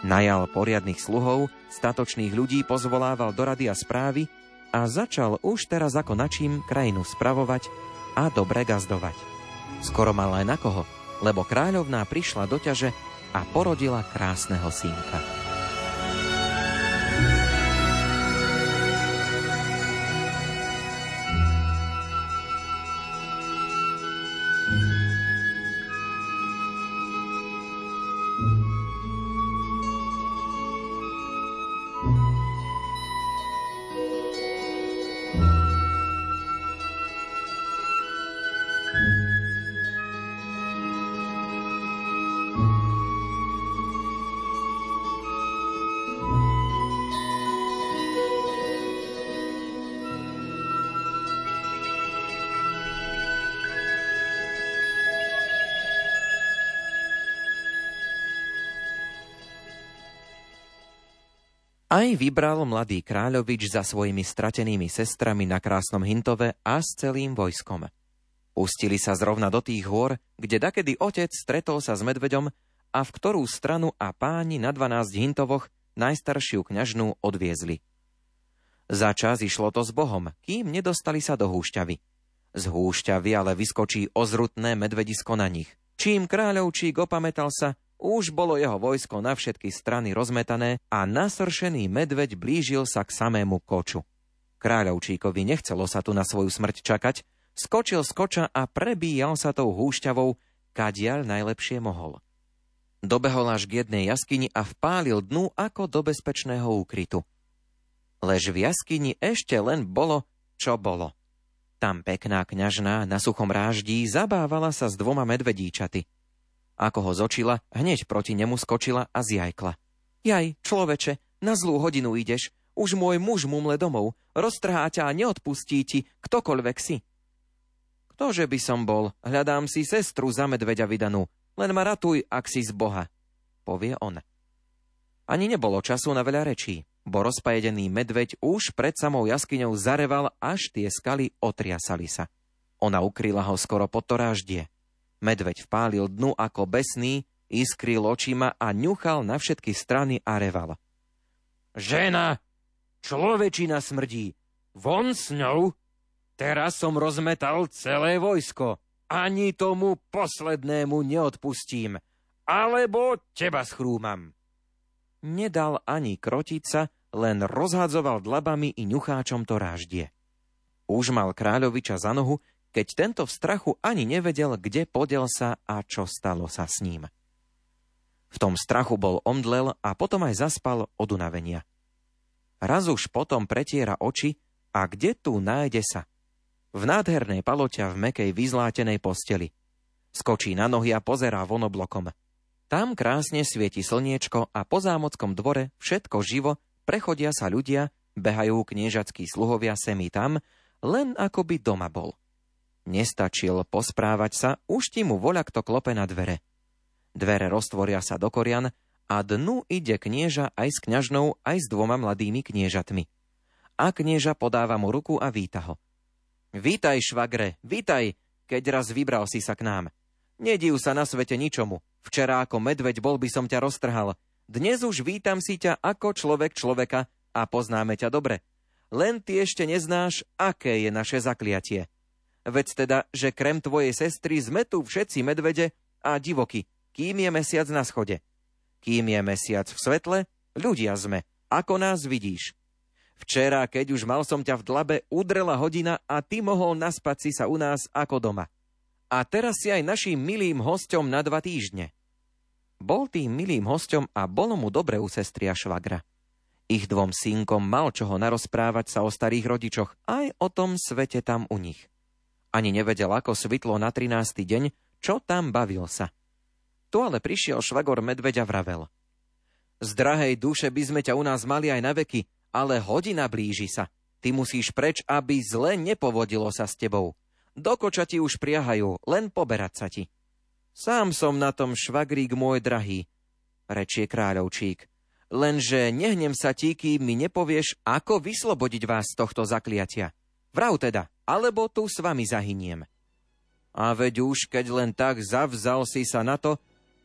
Najal poriadnych sluhov, statočných ľudí pozvolával do rady a správy a začal už teraz ako načím krajinu spravovať a dobre gazdovať. Skoro mal aj na koho, lebo kráľovná prišla do ťaže a porodila krásneho synka. Aj vybral mladý kráľovič za svojimi stratenými sestrami na krásnom Hintove a s celým vojskom. Pustili sa zrovna do tých hôr, kde dakedy otec stretol sa s medveďom a v ktorú stranu a páni na 12 Hintovoch najstaršiu kňažnú odviezli. Za čas išlo to s Bohom, kým nedostali sa do húšťavy. Z húšťavy ale vyskočí ozrutné medvedisko na nich. Čím kráľovčík opamätal sa, už bolo jeho vojsko na všetky strany rozmetané a nasršený medveď blížil sa k samému koču. Kráľovčíkovi nechcelo sa tu na svoju smrť čakať, skočil z koča a prebíjal sa tou húšťavou, kadiaľ najlepšie mohol. Dobehol až k jednej jaskyni a vpálil dnu ako do bezpečného úkrytu. Lež v jaskyni ešte len bolo, čo bolo. Tam pekná kňažná na suchom ráždí zabávala sa s dvoma medvedíčaty – ako ho zočila, hneď proti nemu skočila a zjajkla. Jaj, človeče, na zlú hodinu ideš. Už môj muž mumle domov. Roztrhá ťa a neodpustí ti, ktokoľvek si. Ktože by som bol, hľadám si sestru za medveďa vydanú. Len ma ratuj, ak si z Boha, povie on. Ani nebolo času na veľa rečí, bo rozpajedený medveď už pred samou jaskyňou zareval, až tie skaly otriasali sa. Ona ukryla ho skoro pod to ráždie. Medveď vpálil dnu ako besný, iskril očima a ňuchal na všetky strany a reval. Žena! Človečina smrdí! Von s ňou! Teraz som rozmetal celé vojsko. Ani tomu poslednému neodpustím. Alebo teba schrúmam. Nedal ani krotica, len rozhadzoval dlabami i ňucháčom to ráždie. Už mal kráľoviča za nohu, keď tento v strachu ani nevedel, kde podel sa a čo stalo sa s ním. V tom strachu bol omdlel a potom aj zaspal od unavenia. Raz už potom pretiera oči a kde tu nájde sa? V nádhernej paloťa v mekej vyzlátenej posteli. Skočí na nohy a pozerá von oblokom. Tam krásne svieti slniečko a po zámockom dvore všetko živo, prechodia sa ľudia, behajú kniežackí sluhovia semi tam, len ako by doma bol. Nestačil posprávať sa, už ti mu voľa kto klope na dvere. Dvere roztvoria sa do korian a dnu ide knieža aj s kňažnou, aj s dvoma mladými kniežatmi. A knieža podáva mu ruku a víta ho. Vítaj, švagre, vítaj, keď raz vybral si sa k nám. Nediv sa na svete ničomu. Včera ako medveď bol by som ťa roztrhal. Dnes už vítam si ťa ako človek človeka a poznáme ťa dobre. Len ty ešte neznáš, aké je naše zakliatie. Veď teda, že krem tvojej sestry sme tu všetci medvede a divoky, kým je mesiac na schode. Kým je mesiac v svetle, ľudia sme, ako nás vidíš. Včera, keď už mal som ťa v dlabe, udrela hodina a ty mohol naspať si sa u nás ako doma. A teraz si aj našim milým hosťom na dva týždne. Bol tým milým hosťom a bolo mu dobre u sestri a švagra. Ich dvom synkom mal čoho narozprávať sa o starých rodičoch, aj o tom svete tam u nich. Ani nevedel, ako svitlo na 13. deň, čo tam bavil sa. Tu ale prišiel švagor medveďa vravel. Z drahej duše by sme ťa u nás mali aj na veky, ale hodina blíži sa. Ty musíš preč, aby zle nepovodilo sa s tebou. Do ti už priahajú, len poberať sa ti. Sám som na tom švagrík môj drahý, rečie kráľovčík. Lenže nehnem sa ti, kým mi nepovieš, ako vyslobodiť vás z tohto zakliatia. Vrav teda, alebo tu s vami zahyniem. A veď už, keď len tak zavzal si sa na to,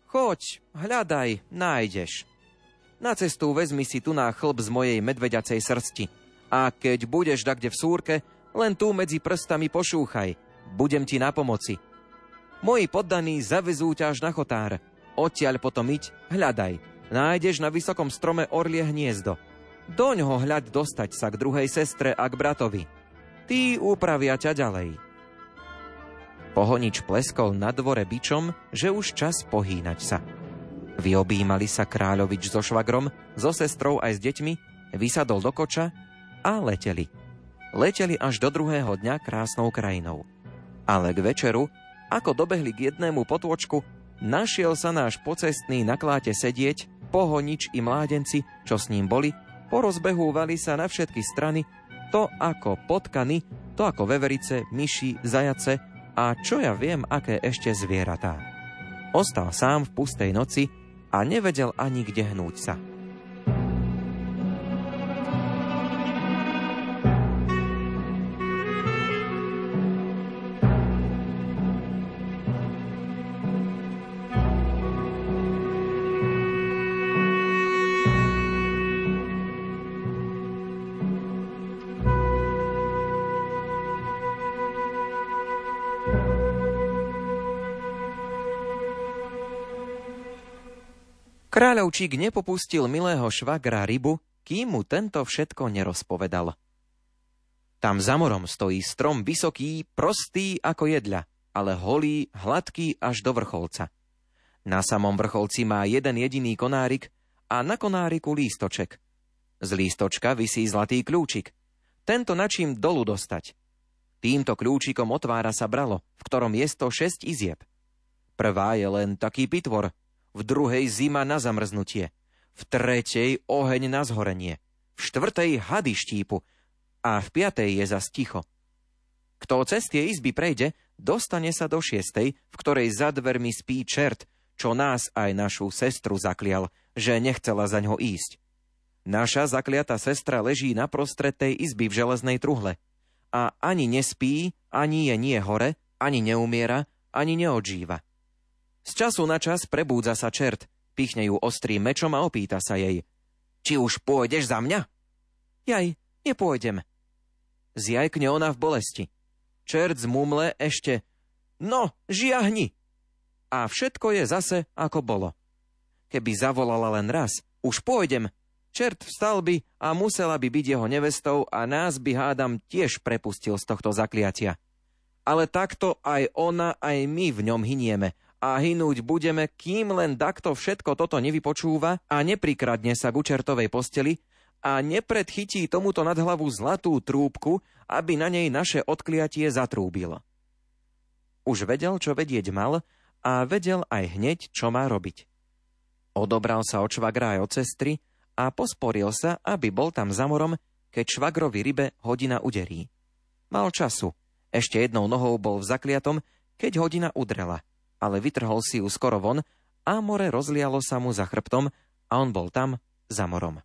choď, hľadaj, nájdeš. Na cestu vezmi si tu na chlb z mojej medveďacej srsti. A keď budeš dakde v súrke, len tu medzi prstami pošúchaj. Budem ti na pomoci. Moji poddaní zavezú ťa až na chotár. Odtiaľ potom iť, hľadaj. Nájdeš na vysokom strome orlie hniezdo. Doň ho hľad dostať sa k druhej sestre a k bratovi tí upravia ťa ďalej. Pohonič pleskol na dvore bičom, že už čas pohýnať sa. Vyobímali sa kráľovič so švagrom, so sestrou aj s deťmi, vysadol do koča a leteli. Leteli až do druhého dňa krásnou krajinou. Ale k večeru, ako dobehli k jednému potôčku, našiel sa náš pocestný na kláte sedieť, pohonič i mládenci, čo s ním boli, porozbehúvali sa na všetky strany to ako potkany, to ako veverice, myši, zajace a čo ja viem, aké ešte zvieratá. Ostal sám v pustej noci a nevedel ani kde hnúť sa. Kráľovčík nepopustil milého švagra rybu, kým mu tento všetko nerozpovedal. Tam za morom stojí strom vysoký, prostý ako jedľa, ale holý, hladký až do vrcholca. Na samom vrcholci má jeden jediný konárik a na konáriku lístoček. Z lístočka visí zlatý kľúčik. Tento načím dolu dostať. Týmto kľúčikom otvára sa bralo, v ktorom je to šesť izieb. Prvá je len taký pitvor, v druhej zima na zamrznutie, v tretej oheň na zhorenie, v štvrtej hady štípu a v piatej je zas ticho. Kto cez tie izby prejde, dostane sa do šiestej, v ktorej za dvermi spí čert, čo nás aj našu sestru zaklial, že nechcela za ňo ísť. Naša zakliatá sestra leží naprostred tej izby v železnej truhle a ani nespí, ani je nie hore, ani neumiera, ani neodžíva. Z času na čas prebúdza sa čert, pichne ju ostrým mečom a opýta sa jej. Či už pôjdeš za mňa? Jaj, nepôjdem. Zjajkne ona v bolesti. Čert zmumle ešte. No, žiahni! A všetko je zase, ako bolo. Keby zavolala len raz, už pôjdem, čert vstal by a musela by byť jeho nevestou a nás by hádam tiež prepustil z tohto zakliatia. Ale takto aj ona, aj my v ňom hynieme a hynúť budeme, kým len takto všetko toto nevypočúva a neprikradne sa k učertovej posteli a nepredchytí tomuto nad hlavu zlatú trúbku, aby na nej naše odkliatie zatrúbilo. Už vedel, čo vedieť mal a vedel aj hneď, čo má robiť. Odobral sa od švagra aj od sestry a posporil sa, aby bol tam za morom, keď švagrovi rybe hodina uderí. Mal času. Ešte jednou nohou bol v zakliatom, keď hodina udrela – ale vytrhol si ju skoro von a more rozlialo sa mu za chrbtom a on bol tam za morom.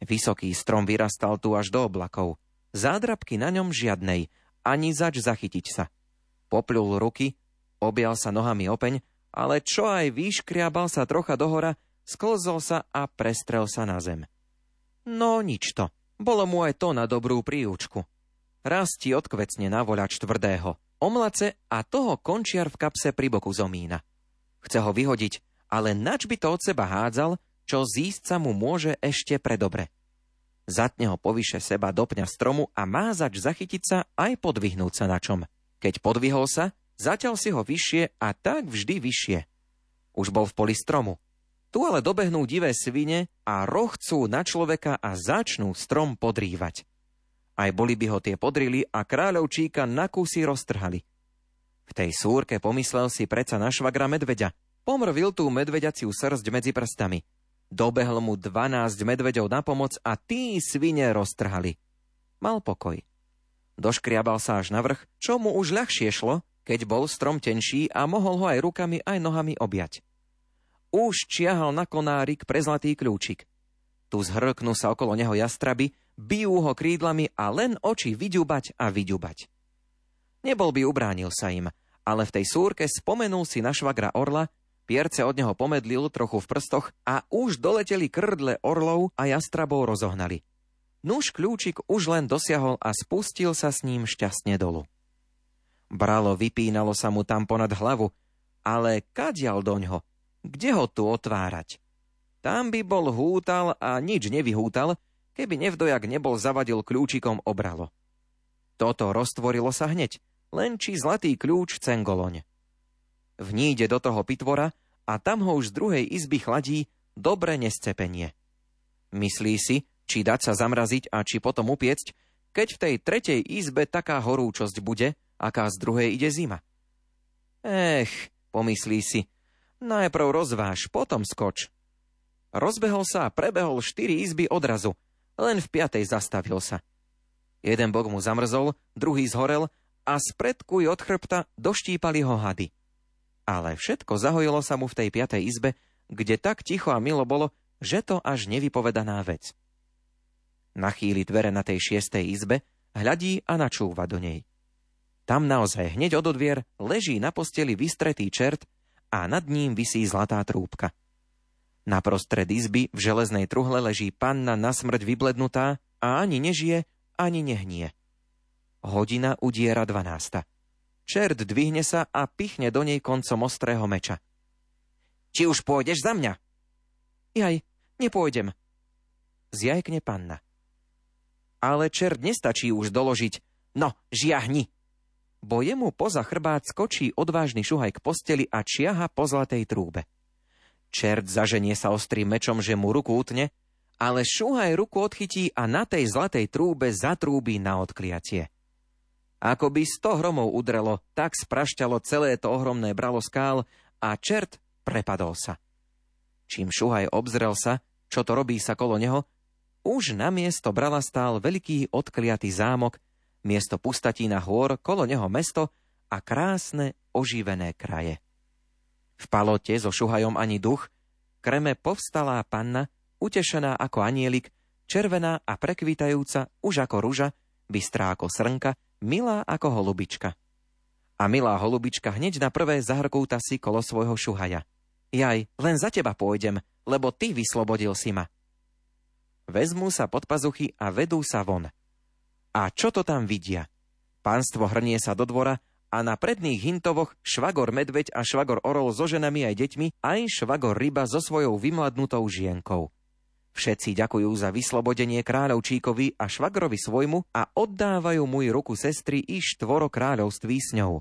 Vysoký strom vyrastal tu až do oblakov. Zádrabky na ňom žiadnej, ani zač zachytiť sa. Popľul ruky, objal sa nohami opeň, ale čo aj vyškriabal sa trocha dohora, sklzol sa a prestrel sa na zem. No nič to, bolo mu aj to na dobrú príučku. Raz ti odkvecne na voľač tvrdého – omlace a toho končiar v kapse pri boku zomína. Chce ho vyhodiť, ale nač by to od seba hádzal, čo zísť sa mu môže ešte predobre. Zatne ho povyše seba do pňa stromu a má zač zachytiť sa aj podvihnúť sa na čom. Keď podvihol sa, zatiaľ si ho vyššie a tak vždy vyššie. Už bol v poli stromu. Tu ale dobehnú divé svine a rohcú na človeka a začnú strom podrývať. Aj boli by ho tie podrili a kráľovčíka na kusy roztrhali. V tej súrke pomyslel si preca na švagra medveďa. Pomrvil tú medveďaciu srst medzi prstami. Dobehol mu 12 medveďov na pomoc a tí svine roztrhali. Mal pokoj. Doškriabal sa až na vrch, čo mu už ľahšie šlo, keď bol strom tenší a mohol ho aj rukami, aj nohami objať. Už čiahal na konárik pre zlatý kľúčik. Tu zhrknú sa okolo neho jastraby, bijú ho krídlami a len oči vyďubať a vyďubať. Nebol by ubránil sa im, ale v tej súrke spomenul si na švagra orla, pierce od neho pomedlil trochu v prstoch a už doleteli krdle orlov a jastrabov rozohnali. Nuž kľúčik už len dosiahol a spustil sa s ním šťastne dolu. Bralo vypínalo sa mu tam ponad hlavu, ale kadial doňho? Kde ho tu otvárať? Tam by bol hútal a nič nevyhútal, keby nevdojak nebol zavadil kľúčikom obralo. Toto roztvorilo sa hneď, len či zlatý kľúč cengoloň. Vníde do toho pitvora a tam ho už z druhej izby chladí dobre nescepenie. Myslí si, či dať sa zamraziť a či potom upiecť, keď v tej tretej izbe taká horúčosť bude, aká z druhej ide zima. Ech, pomyslí si, najprv rozváž, potom skoč. Rozbehol sa a prebehol štyri izby odrazu – len v piatej zastavil sa. Jeden bok mu zamrzol, druhý zhorel a z predku od chrbta doštípali ho hady. Ale všetko zahojilo sa mu v tej piatej izbe, kde tak ticho a milo bolo, že to až nevypovedaná vec. Nachýli dvere na tej šiestej izbe, hľadí a načúva do nej. Tam naozaj hneď od odvier leží na posteli vystretý čert a nad ním visí zlatá trúbka. Na prostred izby v železnej truhle leží panna na smrť vyblednutá a ani nežije, ani nehnie. Hodina udiera dvanásta. Čert dvihne sa a pichne do nej koncom ostrého meča. Či už pôjdeš za mňa? Jaj, nepôjdem. Zjajkne panna. Ale čert nestačí už doložiť. No, žiahni. Bo jemu poza chrbát skočí odvážny šuhaj k posteli a čiaha po zlatej trúbe. Čert zaženie sa ostrým mečom, že mu ruku utne, ale šuhaj ruku odchytí a na tej zlatej trúbe zatrúbi na odkliatie. Ako by sto hromov udrelo, tak sprašťalo celé to ohromné bralo skál a čert prepadol sa. Čím Šuhaj obzrel sa, čo to robí sa kolo neho, už na miesto brala stál veľký odkliatý zámok, miesto pustatína hôr, kolo neho mesto a krásne oživené kraje. V palote so Šuhajom ani duch, kreme povstalá panna, utešená ako anielik, červená a prekvítajúca už ako ruža, bystrá ako srnka, milá ako holubička. A milá holubička hneď na prvé zahrkúta si kolo svojho šuhaja. Jaj, len za teba pôjdem, lebo ty vyslobodil si ma. Vezmú sa pod pazuchy a vedú sa von. A čo to tam vidia? Pánstvo hrnie sa do dvora a na predných hintovoch švagor medveď a švagor orol so ženami aj deťmi, aj švagor ryba so svojou vymladnutou žienkou. Všetci ďakujú za vyslobodenie kráľovčíkovi a švagrovi svojmu a oddávajú môj ruku sestry i štvoro kráľovství s ňou.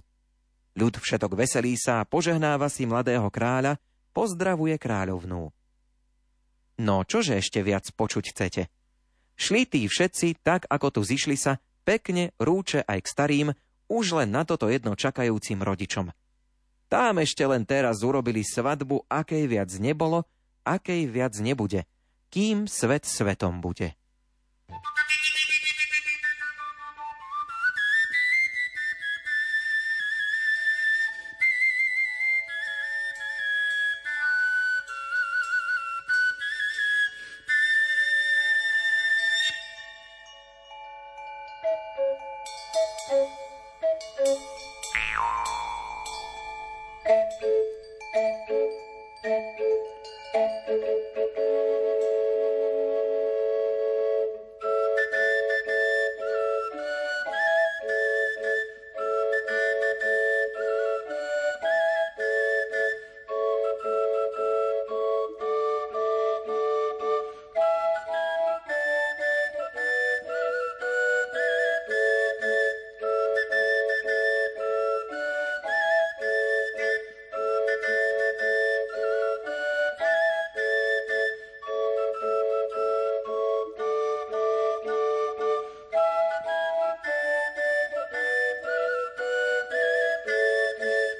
Ľud všetok veselí sa a požehnáva si mladého kráľa, pozdravuje kráľovnú. No čože ešte viac počuť chcete? Šli tí všetci, tak ako tu zišli sa, pekne rúče aj k starým, už len na toto jedno čakajúcim rodičom. Tám ešte len teraz urobili svadbu, akej viac nebolo, akej viac nebude – kým svet svetom bude.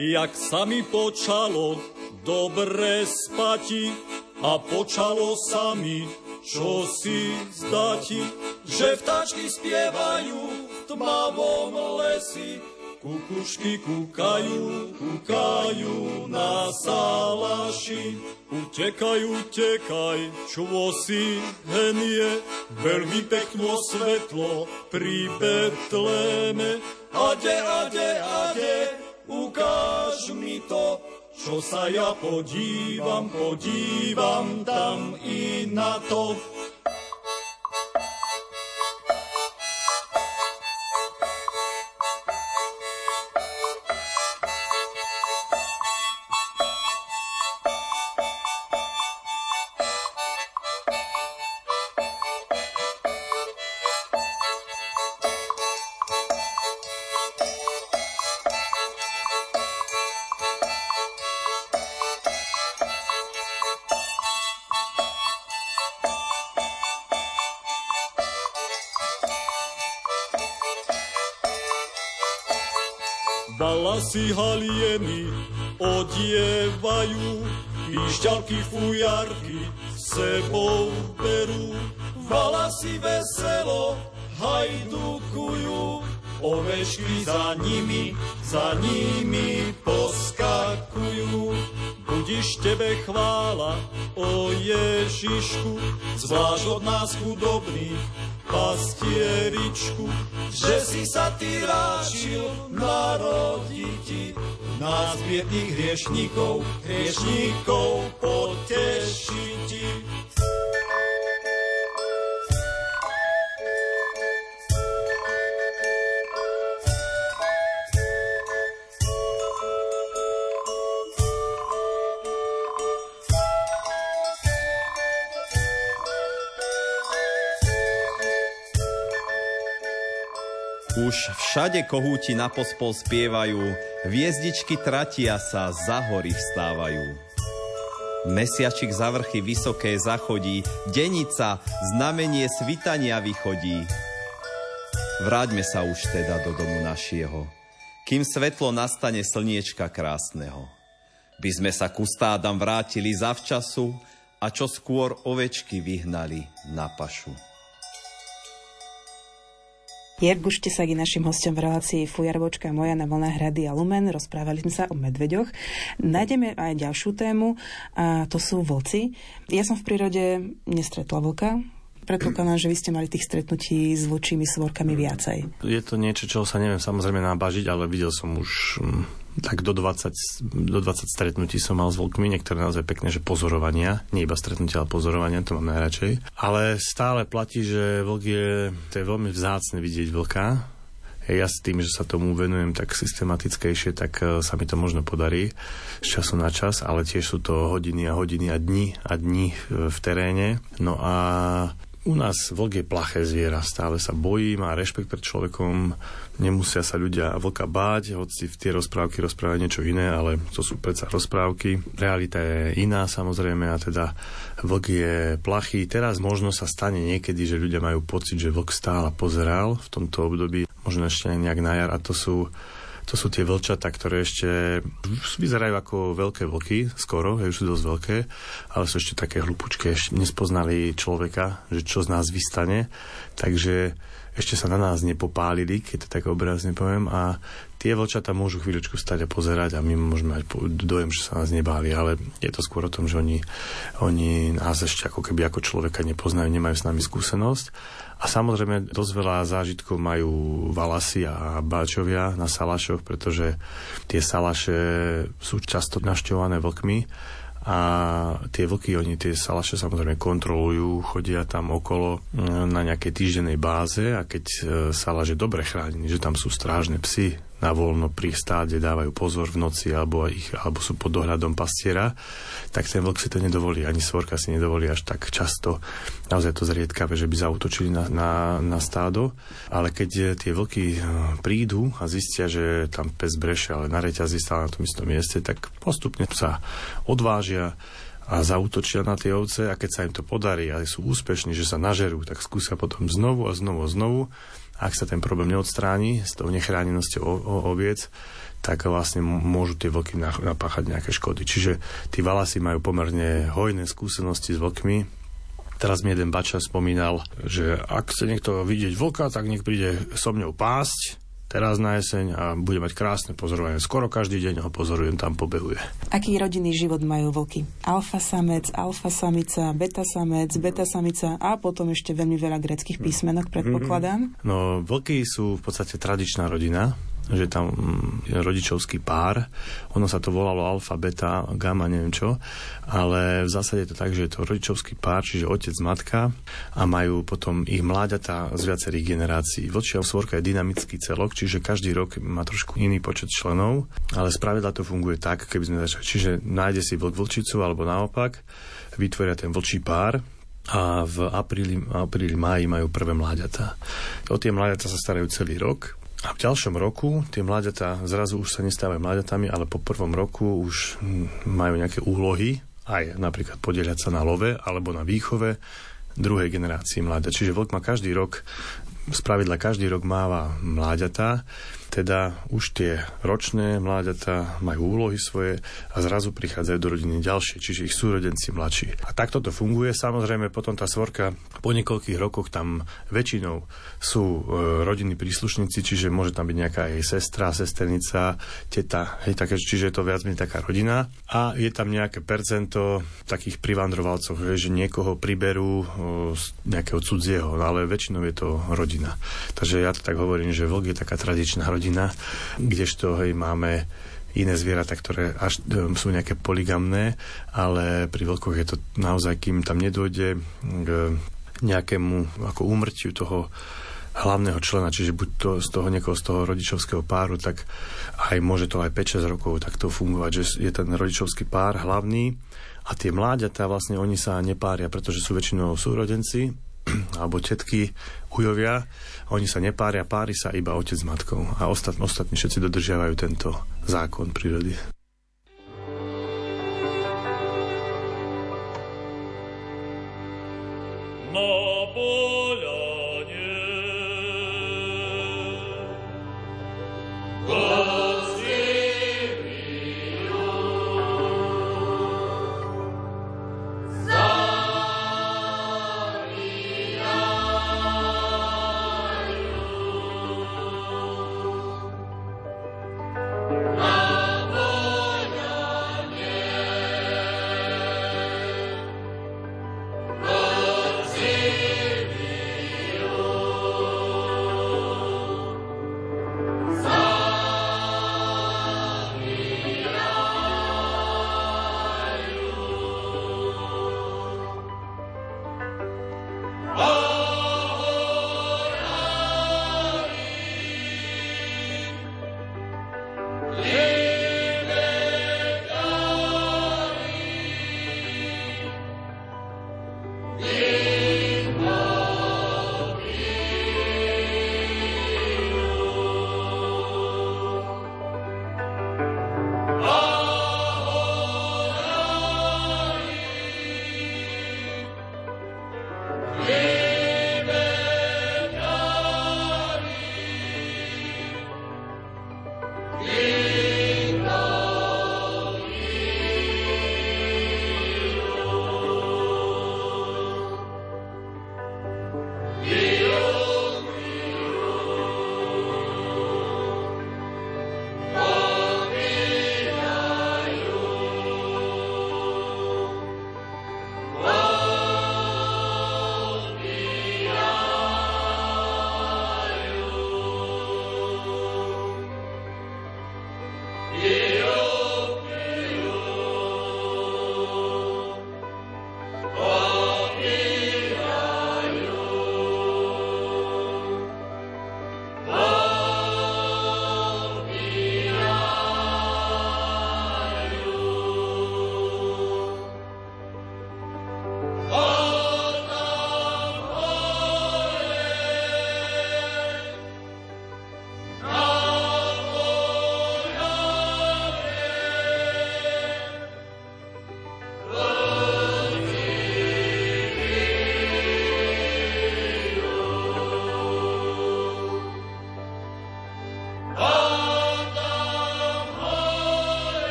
Jak sa mi počalo dobre spati a počalo sa mi, čo si zdati, že vtáčky spievajú v tmavom lesi, kukušky kúkajú, kúkajú na salaši. Utekaj, utekaj, čo si henie, veľmi pekno svetlo pri Betleme. Ade, ade, ade, mi to, čo sa ja podívam, podívam tam i na to. Balasy halieny odievajú, píšťalky fujarky sebou berú. Balasy veselo hajdukujú, ovešky za nimi, za nimi poskakujú. Budiš tebe chvála, o Ježišku, zvlášť od nás chudobných, pastieričku, že si sa ty ráčil narodiť nás biedných hriešníkov, hriešníkov potešiť. Všade kohúti na pospol spievajú, hviezdičky tratia sa, za hory vstávajú. Mesiačik za vrchy vysoké zachodí, denica, znamenie svitania vychodí. Vráťme sa už teda do domu našieho, kým svetlo nastane slniečka krásneho. By sme sa ku stádam vrátili zavčasu a čo skôr ovečky vyhnali na pašu. Jerguš Tesák je našim hostom v relácii Fujarvočka moja na vlnách Hrady a Lumen. Rozprávali sme sa o medveďoch. Nájdeme aj ďalšiu tému a to sú vlci. Ja som v prírode nestretla vlka, predpokladám, že vy ste mali tých stretnutí s vlčími svorkami viacej. Je to niečo, čo sa neviem samozrejme nabažiť, ale videl som už mm, tak do 20, do 20 stretnutí som mal s vlkmi, niektoré naozaj pekné, že pozorovania, nie iba stretnutia, ale pozorovania, to mám najradšej. Ale stále platí, že vlk je, to je veľmi vzácne vidieť vlka, ja s tým, že sa tomu venujem tak systematickejšie, tak e, sa mi to možno podarí z času na čas, ale tiež sú to hodiny a hodiny a dni a dni v teréne. No a u nás vlk je plaché zviera, stále sa bojí, má rešpekt pred človekom, nemusia sa ľudia vlka báť, hoci v tie rozprávky rozprávajú niečo iné, ale to sú predsa rozprávky. Realita je iná samozrejme a teda vlk je plachý. Teraz možno sa stane niekedy, že ľudia majú pocit, že vlk stále pozeral v tomto období, možno ešte nejak na jar a to sú to sú tie vlčata, ktoré ešte vyzerajú ako veľké vlky, skoro, už sú dosť veľké, ale sú ešte také hlupučké, ešte nespoznali človeka, že čo z nás vystane. Takže ešte sa na nás nepopálili, keď to tak obrazne poviem, a tie vlčata môžu chvíľočku stať a pozerať a my môžeme mať dojem, že sa nás nebáli, ale je to skôr o tom, že oni, oni nás ešte ako keby ako človeka nepoznajú, nemajú s nami skúsenosť a samozrejme dosť veľa zážitkov majú valasy a báčovia na salašoch, pretože tie salaše sú často našťované vlkmi. A tie vlky, oni tie salaše samozrejme kontrolujú, chodia tam okolo mm, na nejakej týždennej báze a keď e, salaš dobre chránený, že tam sú strážne psy, na voľno pri stáde dávajú pozor v noci alebo, ich, alebo sú pod dohľadom pastiera, tak ten vlk si to nedovolí, ani svorka si nedovolí až tak často. Naozaj to zriedkavé, že by zautočili na, na, na stádo, ale keď tie vlky eh, prídu a zistia, že tam pes breše, ale na reťazi stále na tom istom mieste, tak postupne sa odvážia a zautočia na tie ovce a keď sa im to podarí a sú úspešní, že sa nažerú, tak skúsia potom znovu a znovu a znovu ak sa ten problém neodstráni s tou nechránenosťou oviec, tak vlastne môžu tie vlky napáchať nejaké škody. Čiže tí valasy majú pomerne hojné skúsenosti s vlkmi. Teraz mi jeden bača spomínal, že ak chce niekto vidieť vlka, tak nech príde so mňou pásť teraz na jeseň a bude mať krásne pozorovanie. Skoro každý deň ho pozorujem, tam pobehuje. Aký rodinný život majú vlky? Alfa samec, alfa samica, beta samec, beta samica a potom ešte veľmi veľa greckých písmenok, predpokladám. No, vlky sú v podstate tradičná rodina že tam je rodičovský pár. Ono sa to volalo alfa, beta, gamma, neviem čo, ale v zásade je to tak, že je to rodičovský pár, čiže otec, matka a majú potom ich mláďatá z viacerých generácií. Vlčia svorka je dynamický celok, čiže každý rok má trošku iný počet členov, ale spravidla to funguje tak, keby sme začali. Čiže nájde si vlk vlčicu alebo naopak, vytvoria ten vlčí pár, a v apríli, apríli, máji majú prvé mláďata. O tie mláďata sa starajú celý rok a v ďalšom roku tie mláďatá zrazu už sa nestávajú mláďatami, ale po prvom roku už majú nejaké úlohy, aj napríklad podieľať sa na love alebo na výchove druhej generácii mláďat. Čiže vlk má každý rok, spravidla každý rok máva mláďatá teda už tie ročné mláďatá majú úlohy svoje a zrazu prichádzajú do rodiny ďalšie, čiže ich súrodenci mladší. A takto to funguje. Samozrejme, potom tá svorka po niekoľkých rokoch tam väčšinou sú e, rodinní príslušníci, čiže môže tam byť nejaká jej sestra, sesternica, teta, hej, také, čiže je to viac menej taká rodina. A je tam nejaké percento takých privandrovalcov, že niekoho priberú e, z nejakého cudzieho, no ale väčšinou je to rodina. Takže ja to tak hovorím, že vlk je taká tradičná rodina rodina, kdežto hej, máme iné zvieratá, ktoré až um, sú nejaké poligamné, ale pri vlkoch je to naozaj, kým tam nedôjde k nejakému ako úmrtiu toho hlavného člena, čiže buď to z toho niekoho z toho rodičovského páru, tak aj môže to aj 5-6 rokov takto fungovať, že je ten rodičovský pár hlavný a tie mláďatá vlastne oni sa nepária, pretože sú väčšinou súrodenci <clears throat> alebo tetky, ujovia, oni sa nepária, pári sa iba otec s matkou a ostatní, ostatní všetci dodržiavajú tento zákon prírody.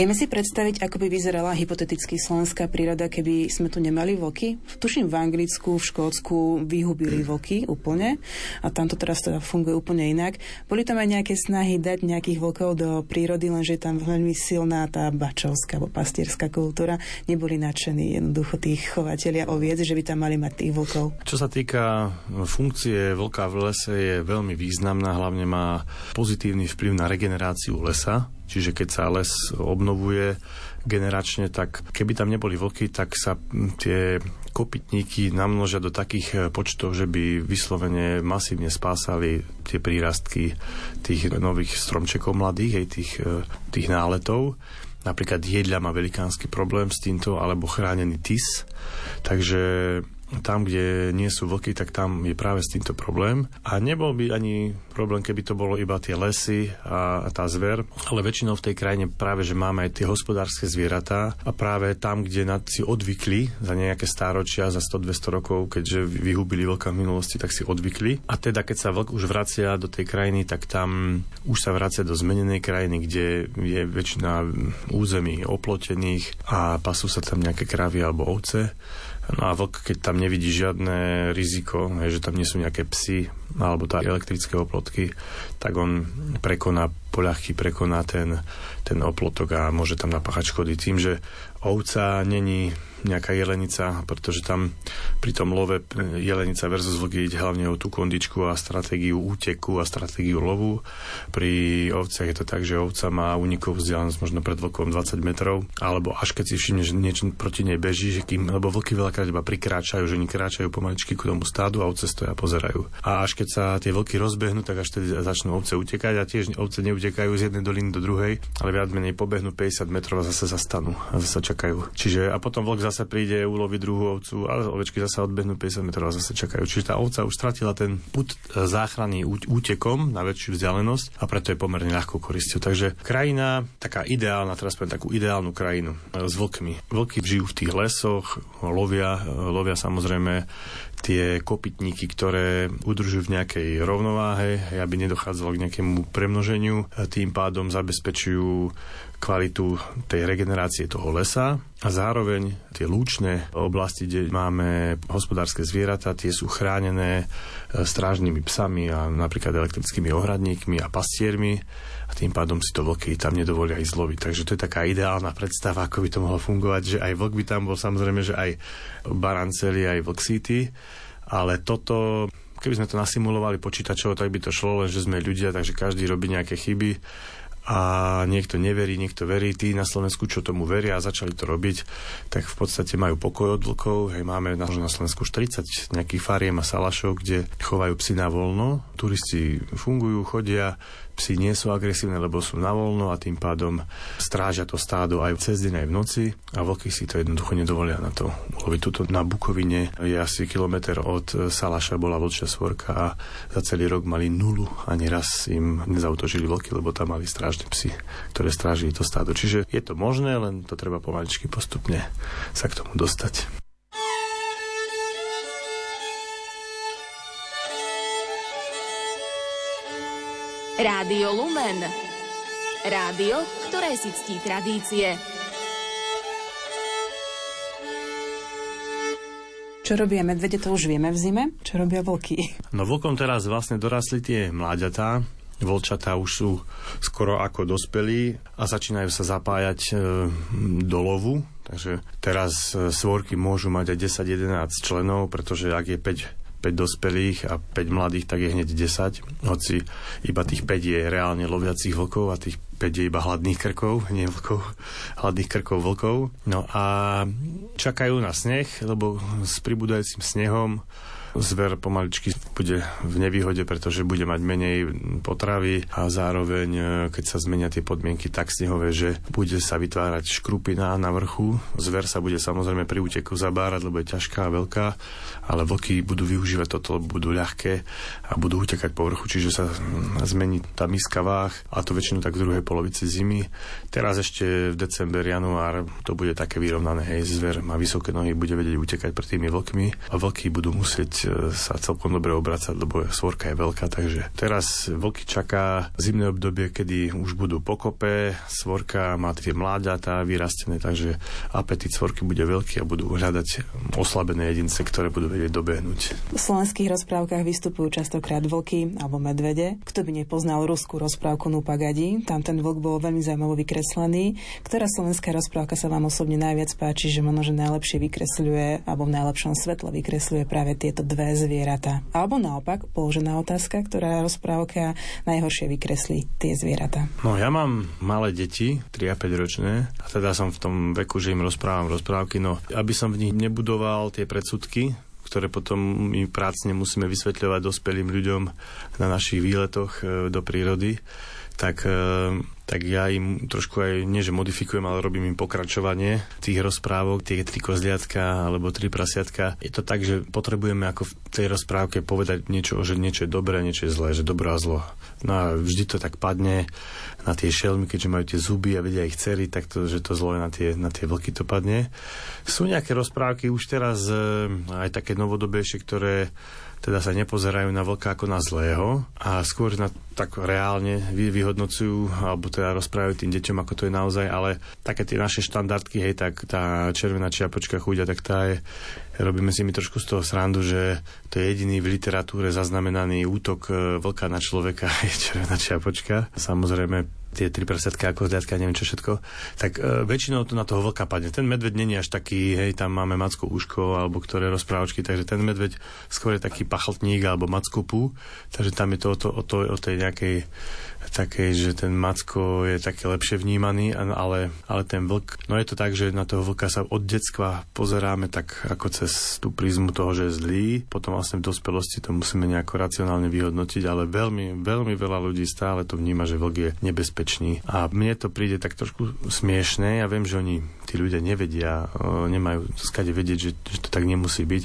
Vieme si predstaviť, ako by vyzerala hypoteticky slovenská príroda, keby sme tu nemali voky? Tuším, v Anglicku, v Škótsku vyhubili voky úplne a tam to teraz teda funguje úplne inak. Boli tam aj nejaké snahy dať nejakých vokov do prírody, lenže je tam veľmi silná tá bačovská alebo pastierská kultúra. Neboli nadšení jednoducho tých chovatelia oviec, že by tam mali mať tých vokov. Čo sa týka funkcie vlka v lese, je veľmi významná, hlavne má pozitívny vplyv na regeneráciu lesa, Čiže keď sa les obnovuje generačne, tak keby tam neboli vlky, tak sa tie kopytníky namnožia do takých e, počtov, že by vyslovene masívne spásali tie prírastky tých nových stromčekov mladých, aj tých, e, tých náletov. Napríklad jedľa má velikánsky problém s týmto, alebo chránený tis. Takže tam, kde nie sú vlky, tak tam je práve s týmto problém. A nebol by ani problém, keby to bolo iba tie lesy a tá zver, ale väčšinou v tej krajine práve, že máme aj tie hospodárske zvieratá a práve tam, kde si odvykli za nejaké stáročia, za 100-200 rokov, keďže vyhubili vlka v minulosti, tak si odvykli. A teda, keď sa vlk už vracia do tej krajiny, tak tam už sa vracia do zmenenej krajiny, kde je väčšina území oplotených a pasú sa tam nejaké kravy alebo ovce. No a vlk, keď tam nevidí žiadne riziko, že tam nie sú nejaké psy alebo tá elektrické oplotky, tak on prekoná poľahky prekoná ten, ten oplotok a môže tam napáchať škody. Tým, že ovca není nejaká jelenica, pretože tam pri tom love jelenica versus vlk ide hlavne o tú kondičku a stratégiu úteku a stratégiu lovu. Pri ovciach je to tak, že ovca má únikovú vzdialenosť možno pred vlkom 20 metrov, alebo až keď si všimne, že niečo proti nej beží, že kým, lebo vlky veľakrát iba prikráčajú, že oni kráčajú pomaličky k tomu stádu a ovce stoja a pozerajú. A až keď sa tie vlky rozbehnú, tak až tedy začnú ovce utekať a tiež ovce neutekajú z jednej doliny do druhej, ale viac menej pobehnú 50 metrov a zase zastanú a zase čakajú. Čiže a potom vlk zase príde uloviť druhú ovcu a ovečky zase odbehnú 50 metrov a zase čakajú. Čiže tá ovca už stratila ten put e, záchrany útekom na väčšiu vzdialenosť a preto je pomerne ľahkou koristiu. Takže krajina, taká ideálna, teraz poviem takú ideálnu krajinu e, s vlkmi. Vlky žijú v tých lesoch, lovia, e, lovia samozrejme tie kopytníky, ktoré udržujú v nejakej rovnováhe, aby nedochádzalo k nejakému premnoženiu, tým pádom zabezpečujú kvalitu tej regenerácie toho lesa a zároveň tie lúčne oblasti, kde máme hospodárske zvieratá, tie sú chránené e, strážnymi psami a napríklad elektrickými ohradníkmi a pastiermi a tým pádom si to vlky tam nedovolia ísť loviť. Takže to je taká ideálna predstava, ako by to mohlo fungovať, že aj vlk by tam bol samozrejme, že aj baranceli, aj vlk city, ale toto keby sme to nasimulovali počítačovo, tak by to šlo, lenže sme ľudia, takže každý robí nejaké chyby a niekto neverí, niekto verí, tí na Slovensku, čo tomu veria a začali to robiť, tak v podstate majú pokoj od vlkov. Hej, máme na, Slovensku 40 nejakých fariem a salašov, kde chovajú psy na voľno. Turisti fungujú, chodia, psi nie sú agresívne, lebo sú na voľno a tým pádom strážia to stádo aj cez deň, aj v noci a vlky si to jednoducho nedovolia na to uloviť. Tuto na Bukovine je asi kilometr od Salaša bola vlčia svorka a za celý rok mali nulu. Ani raz im nezautožili vlky, lebo tam mali strážne psy, ktoré strážili to stádo. Čiže je to možné, len to treba pomaličky postupne sa k tomu dostať. Rádio Lumen. Rádio, ktoré si ctí tradície. Čo robia medvede, to už vieme v zime. Čo robia vlky? No vlkom teraz vlastne dorastli tie mláďatá, Volčatá už sú skoro ako dospelí a začínajú sa zapájať e, do lovu. Takže teraz e, svorky môžu mať aj 10-11 členov, pretože ak je 5 5 dospelých a 5 mladých, tak je hneď 10. Hoci iba tých 5 je reálne loviacich vlkov a tých 5 je iba hladných krkov, nie vlkov, hladných krkov vlkov. No a čakajú na sneh, lebo s pribúdajúcim snehom Zver pomaličky bude v nevýhode, pretože bude mať menej potravy a zároveň, e, keď sa zmenia tie podmienky tak snehové, že bude sa vytvárať škrupina na vrchu. Zver sa bude samozrejme pri úteku zabárať, lebo je ťažká a veľká, ale vlky budú využívať toto, budú ľahké a budú utekať po vrchu, čiže sa zmení tá miska váh a to väčšinou tak v druhej polovici zimy. Teraz ešte v december, január to bude také vyrovnané, hej, zver má vysoké nohy, bude vedieť utekať pred tými vlkmi a vlky budú musieť sa celkom dobre obracať, lebo svorka je veľká, takže teraz vlky čaká zimné obdobie, kedy už budú pokope, svorka má tie mláďatá vyrastené, takže apetit svorky bude veľký a budú hľadať oslabené jedince, ktoré budú vedieť dobehnúť. V slovenských rozprávkach vystupujú častokrát vlky alebo medvede. Kto by nepoznal ruskú rozprávku Nupagadi, tam ten vlk bol veľmi zaujímavo vykreslený. Ktorá slovenská rozprávka sa vám osobne najviac páči, že možno, že najlepšie vykresľuje alebo v najlepšom svetle vykresľuje práve tieto dve zvieratá. Alebo naopak, položená otázka, ktorá rozprávka najhoršie vykreslí tie zvieratá. No ja mám malé deti, 3 a 5 ročné, a teda som v tom veku, že im rozprávam rozprávky, no aby som v nich nebudoval tie predsudky, ktoré potom my prácne musíme vysvetľovať dospelým ľuďom na našich výletoch e, do prírody, tak e, tak ja im trošku aj, nie že modifikujem, ale robím im pokračovanie tých rozprávok, tie tri kozliatka alebo tri prasiatka. Je to tak, že potrebujeme ako v tej rozprávke povedať niečo, že niečo je dobré, niečo je zlé, že dobro a zlo. No a vždy to tak padne na tie šelmy, keďže majú tie zuby a vedia ich cery, tak to, že to zlo je na tie, na tie vlky to padne. Sú nejaké rozprávky už teraz e, aj také novodobejšie, ktoré teda sa nepozerajú na vlka ako na zlého a skôr na tak reálne vy, vyhodnocujú alebo teda rozprávajú tým deťom, ako to je naozaj, ale také tie naše štandardky, hej, tak tá červená čiapočka chuďa, tak tá je, robíme si mi trošku z toho srandu, že to je jediný v literatúre zaznamenaný útok e, vlka na človeka, <laughs> je červená čiapočka. Samozrejme, tie tri prsiatka ako zliadka, neviem čo všetko, tak e, väčšinou to na toho vlka padne. Ten medveď není až taký, hej, tam máme macku uško alebo ktoré rozprávočky, takže ten medveď skôr je taký pachltník alebo macku takže tam je to o, to, o, to, o tej nejakej takej, že ten Macko je také lepšie vnímaný, ale, ale ten vlk, no je to tak, že na toho vlka sa od detstva pozeráme tak ako cez tú prízmu toho, že je zlý, potom vlastne v dospelosti to musíme nejako racionálne vyhodnotiť, ale veľmi, veľmi veľa ľudí stále to vníma, že vlk je nebezpečný. A mne to príde tak trošku smiešné, ja viem, že oni, tí ľudia nevedia, nemajú skade vedieť, že, že to tak nemusí byť,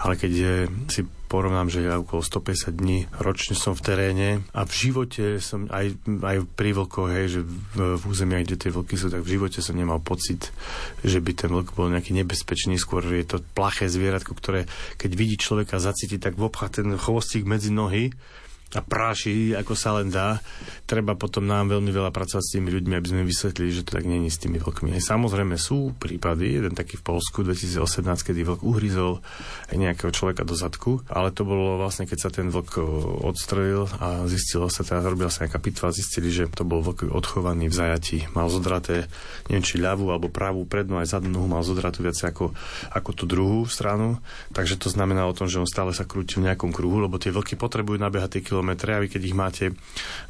ale keď je, si porovnám, že ja okolo 150 dní ročne som v teréne a v živote som aj, aj pri vlkoch, hej, že v, v územiach, kde tie vlky sú, tak v živote som nemal pocit, že by ten vlk bol nejaký nebezpečný, skôr je to plaché zvieratko, ktoré keď vidí človeka zacíti, tak vobcha ten chvostík medzi nohy a práši, ako sa len dá. Treba potom nám veľmi veľa pracovať s tými ľuďmi, aby sme vysvetlili, že to tak není s tými vlkmi. Samozrejme sú prípady, jeden taký v Polsku 2018, kedy vlk uhryzol nejakého človeka do zadku, ale to bolo vlastne, keď sa ten vlk odstrelil a zistilo sa, teda robila sa nejaká pitva, zistili, že to bol vlk odchovaný v zajati. Mal zodraté, neviem či ľavú alebo pravú prednú aj zadnú nohu, mal zodratú viac ako, ako tú druhú stranu. Takže to znamená o tom, že on stále sa krúti v nejakom kruhu, lebo tie vlky potrebujú nabehať tie kilometre a vy keď ich máte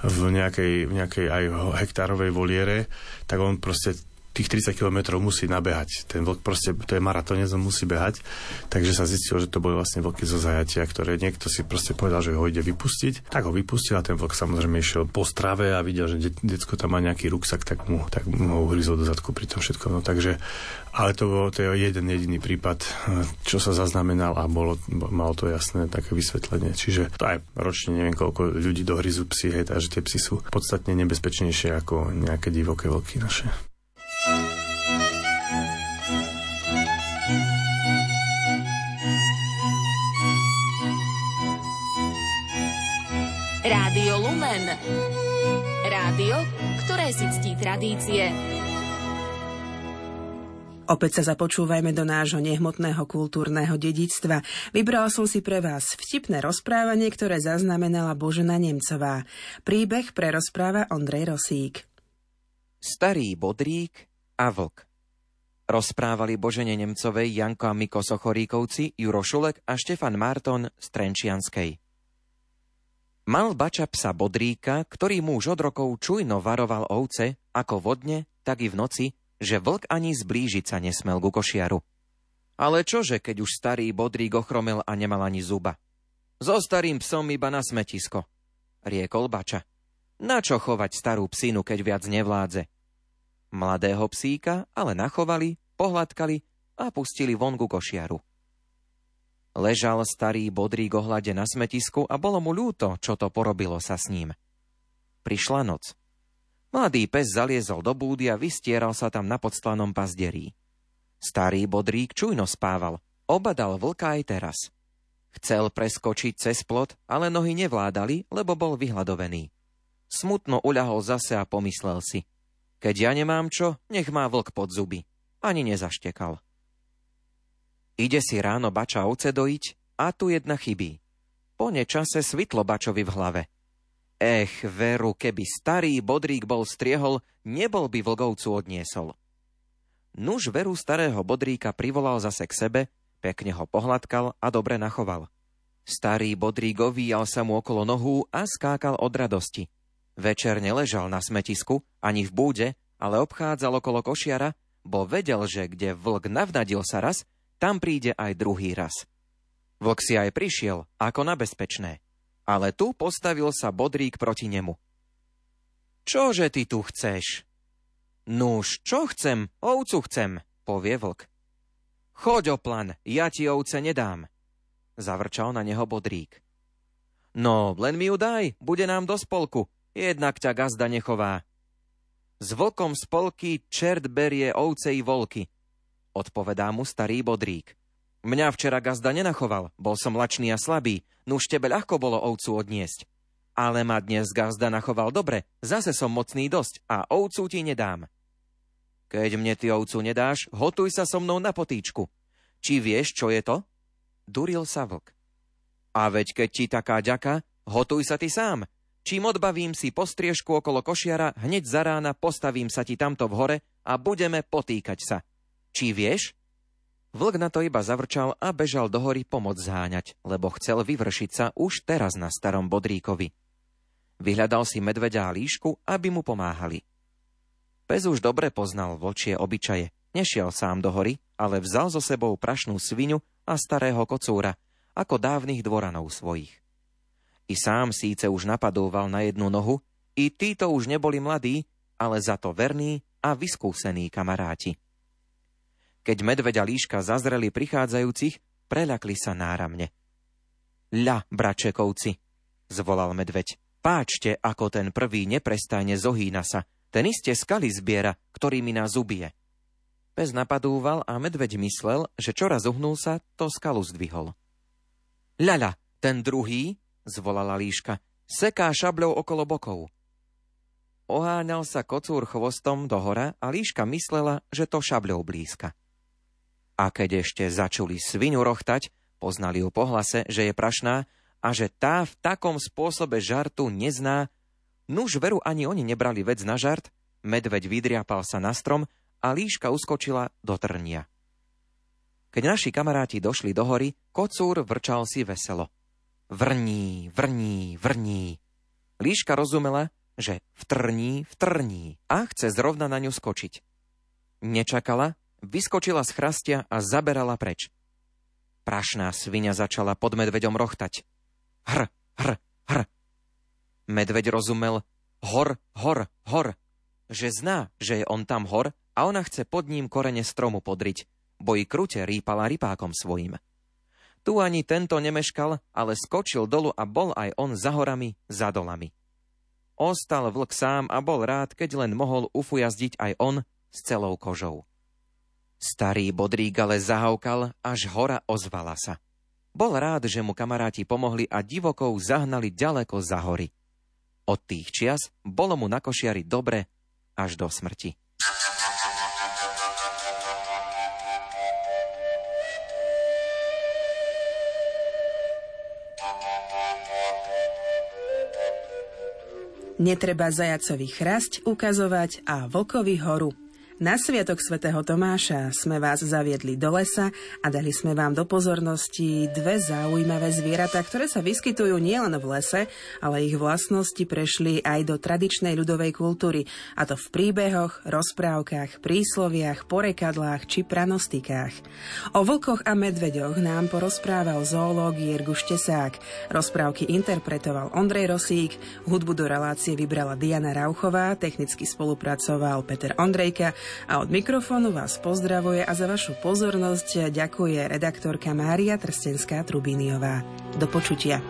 v nejakej, v nejakej aj hektárovej voliere, tak on proste tých 30 km musí nabehať. Ten vlk proste, to je maratónec, on musí behať. Takže sa zistilo, že to boli vlastne vlky zo zajatia, ktoré niekto si proste povedal, že ho ide vypustiť. Tak ho vypustil a ten vlk samozrejme išiel po strave a videl, že de- decko tam má nejaký ruksak, tak mu, tak mu ho uhryzol do zadku pri tom všetkom. No, takže, ale to bol to je jeden jediný prípad, čo sa zaznamenal a bolo, malo to jasné také vysvetlenie. Čiže to aj ročne neviem, koľko ľudí dohryzú psi, hej, takže tie psy sú podstatne nebezpečnejšie ako nejaké divoké vlky naše. Rádio Lumen. Rádio, ktoré si ctí tradície. Opäť sa započúvajme do nášho nehmotného kultúrneho dedictva. Vybral som si pre vás vtipné rozprávanie, ktoré zaznamenala Božena Nemcová. Príbeh prerozpráva Ondrej Rosík. Starý bodrík a vlk. Rozprávali Božene Nemcovej Janko a Miko Sochoríkovci, Juro Šulek a Štefan Marton z Trenčianskej. Mal bača psa Bodríka, ktorý mu už od rokov čujno varoval ovce, ako vodne, tak i v noci, že vlk ani zblížiť sa nesmel ku košiaru. Ale čože, keď už starý Bodrík ochromel a nemal ani zuba? So starým psom iba na smetisko, riekol bača. Na čo chovať starú psínu, keď viac nevládze? Mladého psíka ale nachovali, pohľadkali a pustili von ku košiaru. Ležal starý bodrík ohľade na smetisku a bolo mu ľúto, čo to porobilo sa s ním. Prišla noc. Mladý pes zaliezol do búdy a vystieral sa tam na podslanom pazderí. Starý bodrík čujno spával, obadal vlka aj teraz. Chcel preskočiť cez plot, ale nohy nevládali, lebo bol vyhľadovený. Smutno uľahol zase a pomyslel si – keď ja nemám čo, nech má vlk pod zuby. Ani nezaštekal. Ide si ráno bača ovce dojiť a tu jedna chybí. Po nečase svitlo bačovi v hlave. Ech, veru, keby starý bodrík bol striehol, nebol by vlgovcu odniesol. Nuž veru starého bodríka privolal zase k sebe, pekne ho pohľadkal a dobre nachoval. Starý bodrík ovíjal sa mu okolo nohú a skákal od radosti. Večer neležal na smetisku, ani v búde, ale obchádzal okolo košiara, bo vedel, že kde vlk navnadil sa raz, tam príde aj druhý raz. Vlk si aj prišiel, ako na bezpečné. Ale tu postavil sa bodrík proti nemu. Čože ty tu chceš? Nuž, čo chcem? Ovcu chcem, povie vlk. Choď oplan, ja ti ovce nedám. Zavrčal na neho bodrík. No, len mi ju daj, bude nám do spolku, jednak ťa gazda nechová. S vlkom spolky čert berie ovce i volky, odpovedá mu starý bodrík. Mňa včera gazda nenachoval, bol som lačný a slabý, nuž tebe ľahko bolo ovcu odniesť. Ale ma dnes gazda nachoval dobre, zase som mocný dosť a ovcu ti nedám. Keď mne ty ovcu nedáš, hotuj sa so mnou na potýčku. Či vieš, čo je to? Duril sa vlk. A veď keď ti taká ďaka, hotuj sa ty sám. Čím odbavím si postriežku okolo košiara, hneď za rána postavím sa ti tamto v hore a budeme potýkať sa. Či vieš? Vlk na to iba zavrčal a bežal do hory pomoc zháňať, lebo chcel vyvršiť sa už teraz na starom bodríkovi. Vyhľadal si medveďa a líšku, aby mu pomáhali. Pes už dobre poznal vočie obyčaje. Nešiel sám do hory, ale vzal so sebou prašnú svinu a starého kocúra, ako dávnych dvoranov svojich. I sám síce už napadúval na jednu nohu, i títo už neboli mladí, ale za to verní a vyskúsení kamaráti. Keď medveď a líška zazreli prichádzajúcich, preľakli sa náramne. Ľa, bračekovci, zvolal medveď. Páčte, ako ten prvý neprestajne zohýna sa. Ten iste skaly zbiera, ktorými nás ubije. Pes napadúval a medveď myslel, že čoraz uhnul sa, to skalu zdvihol. Ľaľa, ten druhý, zvolala líška, seká šabľou okolo bokov. Oháňal sa kocúr chvostom do hora a líška myslela, že to šabľou blízka. A keď ešte začuli svinu rochtať, poznali ju po hlase, že je prašná a že tá v takom spôsobe žartu nezná, nuž veru ani oni nebrali vec na žart, medveď vydriapal sa na strom a líška uskočila do trnia. Keď naši kamaráti došli do hory, kocúr vrčal si veselo. Vrní, vrní, vrní. Líška rozumela, že vtrní, vtrní a chce zrovna na ňu skočiť. Nečakala, vyskočila z chrastia a zaberala preč. Prašná svinia začala pod medveďom rochtať. Hr, hr, hr. Medveď rozumel hor, hor, hor, že zná, že je on tam hor a ona chce pod ním korene stromu podriť, bo i krute rýpala rypákom svojim. Tu ani tento nemeškal, ale skočil dolu a bol aj on za horami, za dolami. Ostal vlk sám a bol rád, keď len mohol ufujazdiť aj on s celou kožou. Starý bodrík ale zahaukal, až hora ozvala sa. Bol rád, že mu kamaráti pomohli a divokov zahnali ďaleko za hory. Od tých čias bolo mu na košiari dobre až do smrti. Netreba zajacovi chrasť ukazovať a vlkovi horu na Sviatok svätého Tomáša sme vás zaviedli do lesa a dali sme vám do pozornosti dve zaujímavé zvieratá, ktoré sa vyskytujú nielen v lese, ale ich vlastnosti prešli aj do tradičnej ľudovej kultúry, a to v príbehoch, rozprávkach, prísloviach, porekadlách či pranostikách. O vlkoch a medveďoch nám porozprával zoológ Jirgu Štesák. Rozprávky interpretoval Ondrej Rosík, hudbu do relácie vybrala Diana Rauchová, technicky spolupracoval Peter Ondrejka a od mikrofónu vás pozdravuje a za vašu pozornosť ďakuje redaktorka Mária Trstenská-Trubíniová. Do počutia.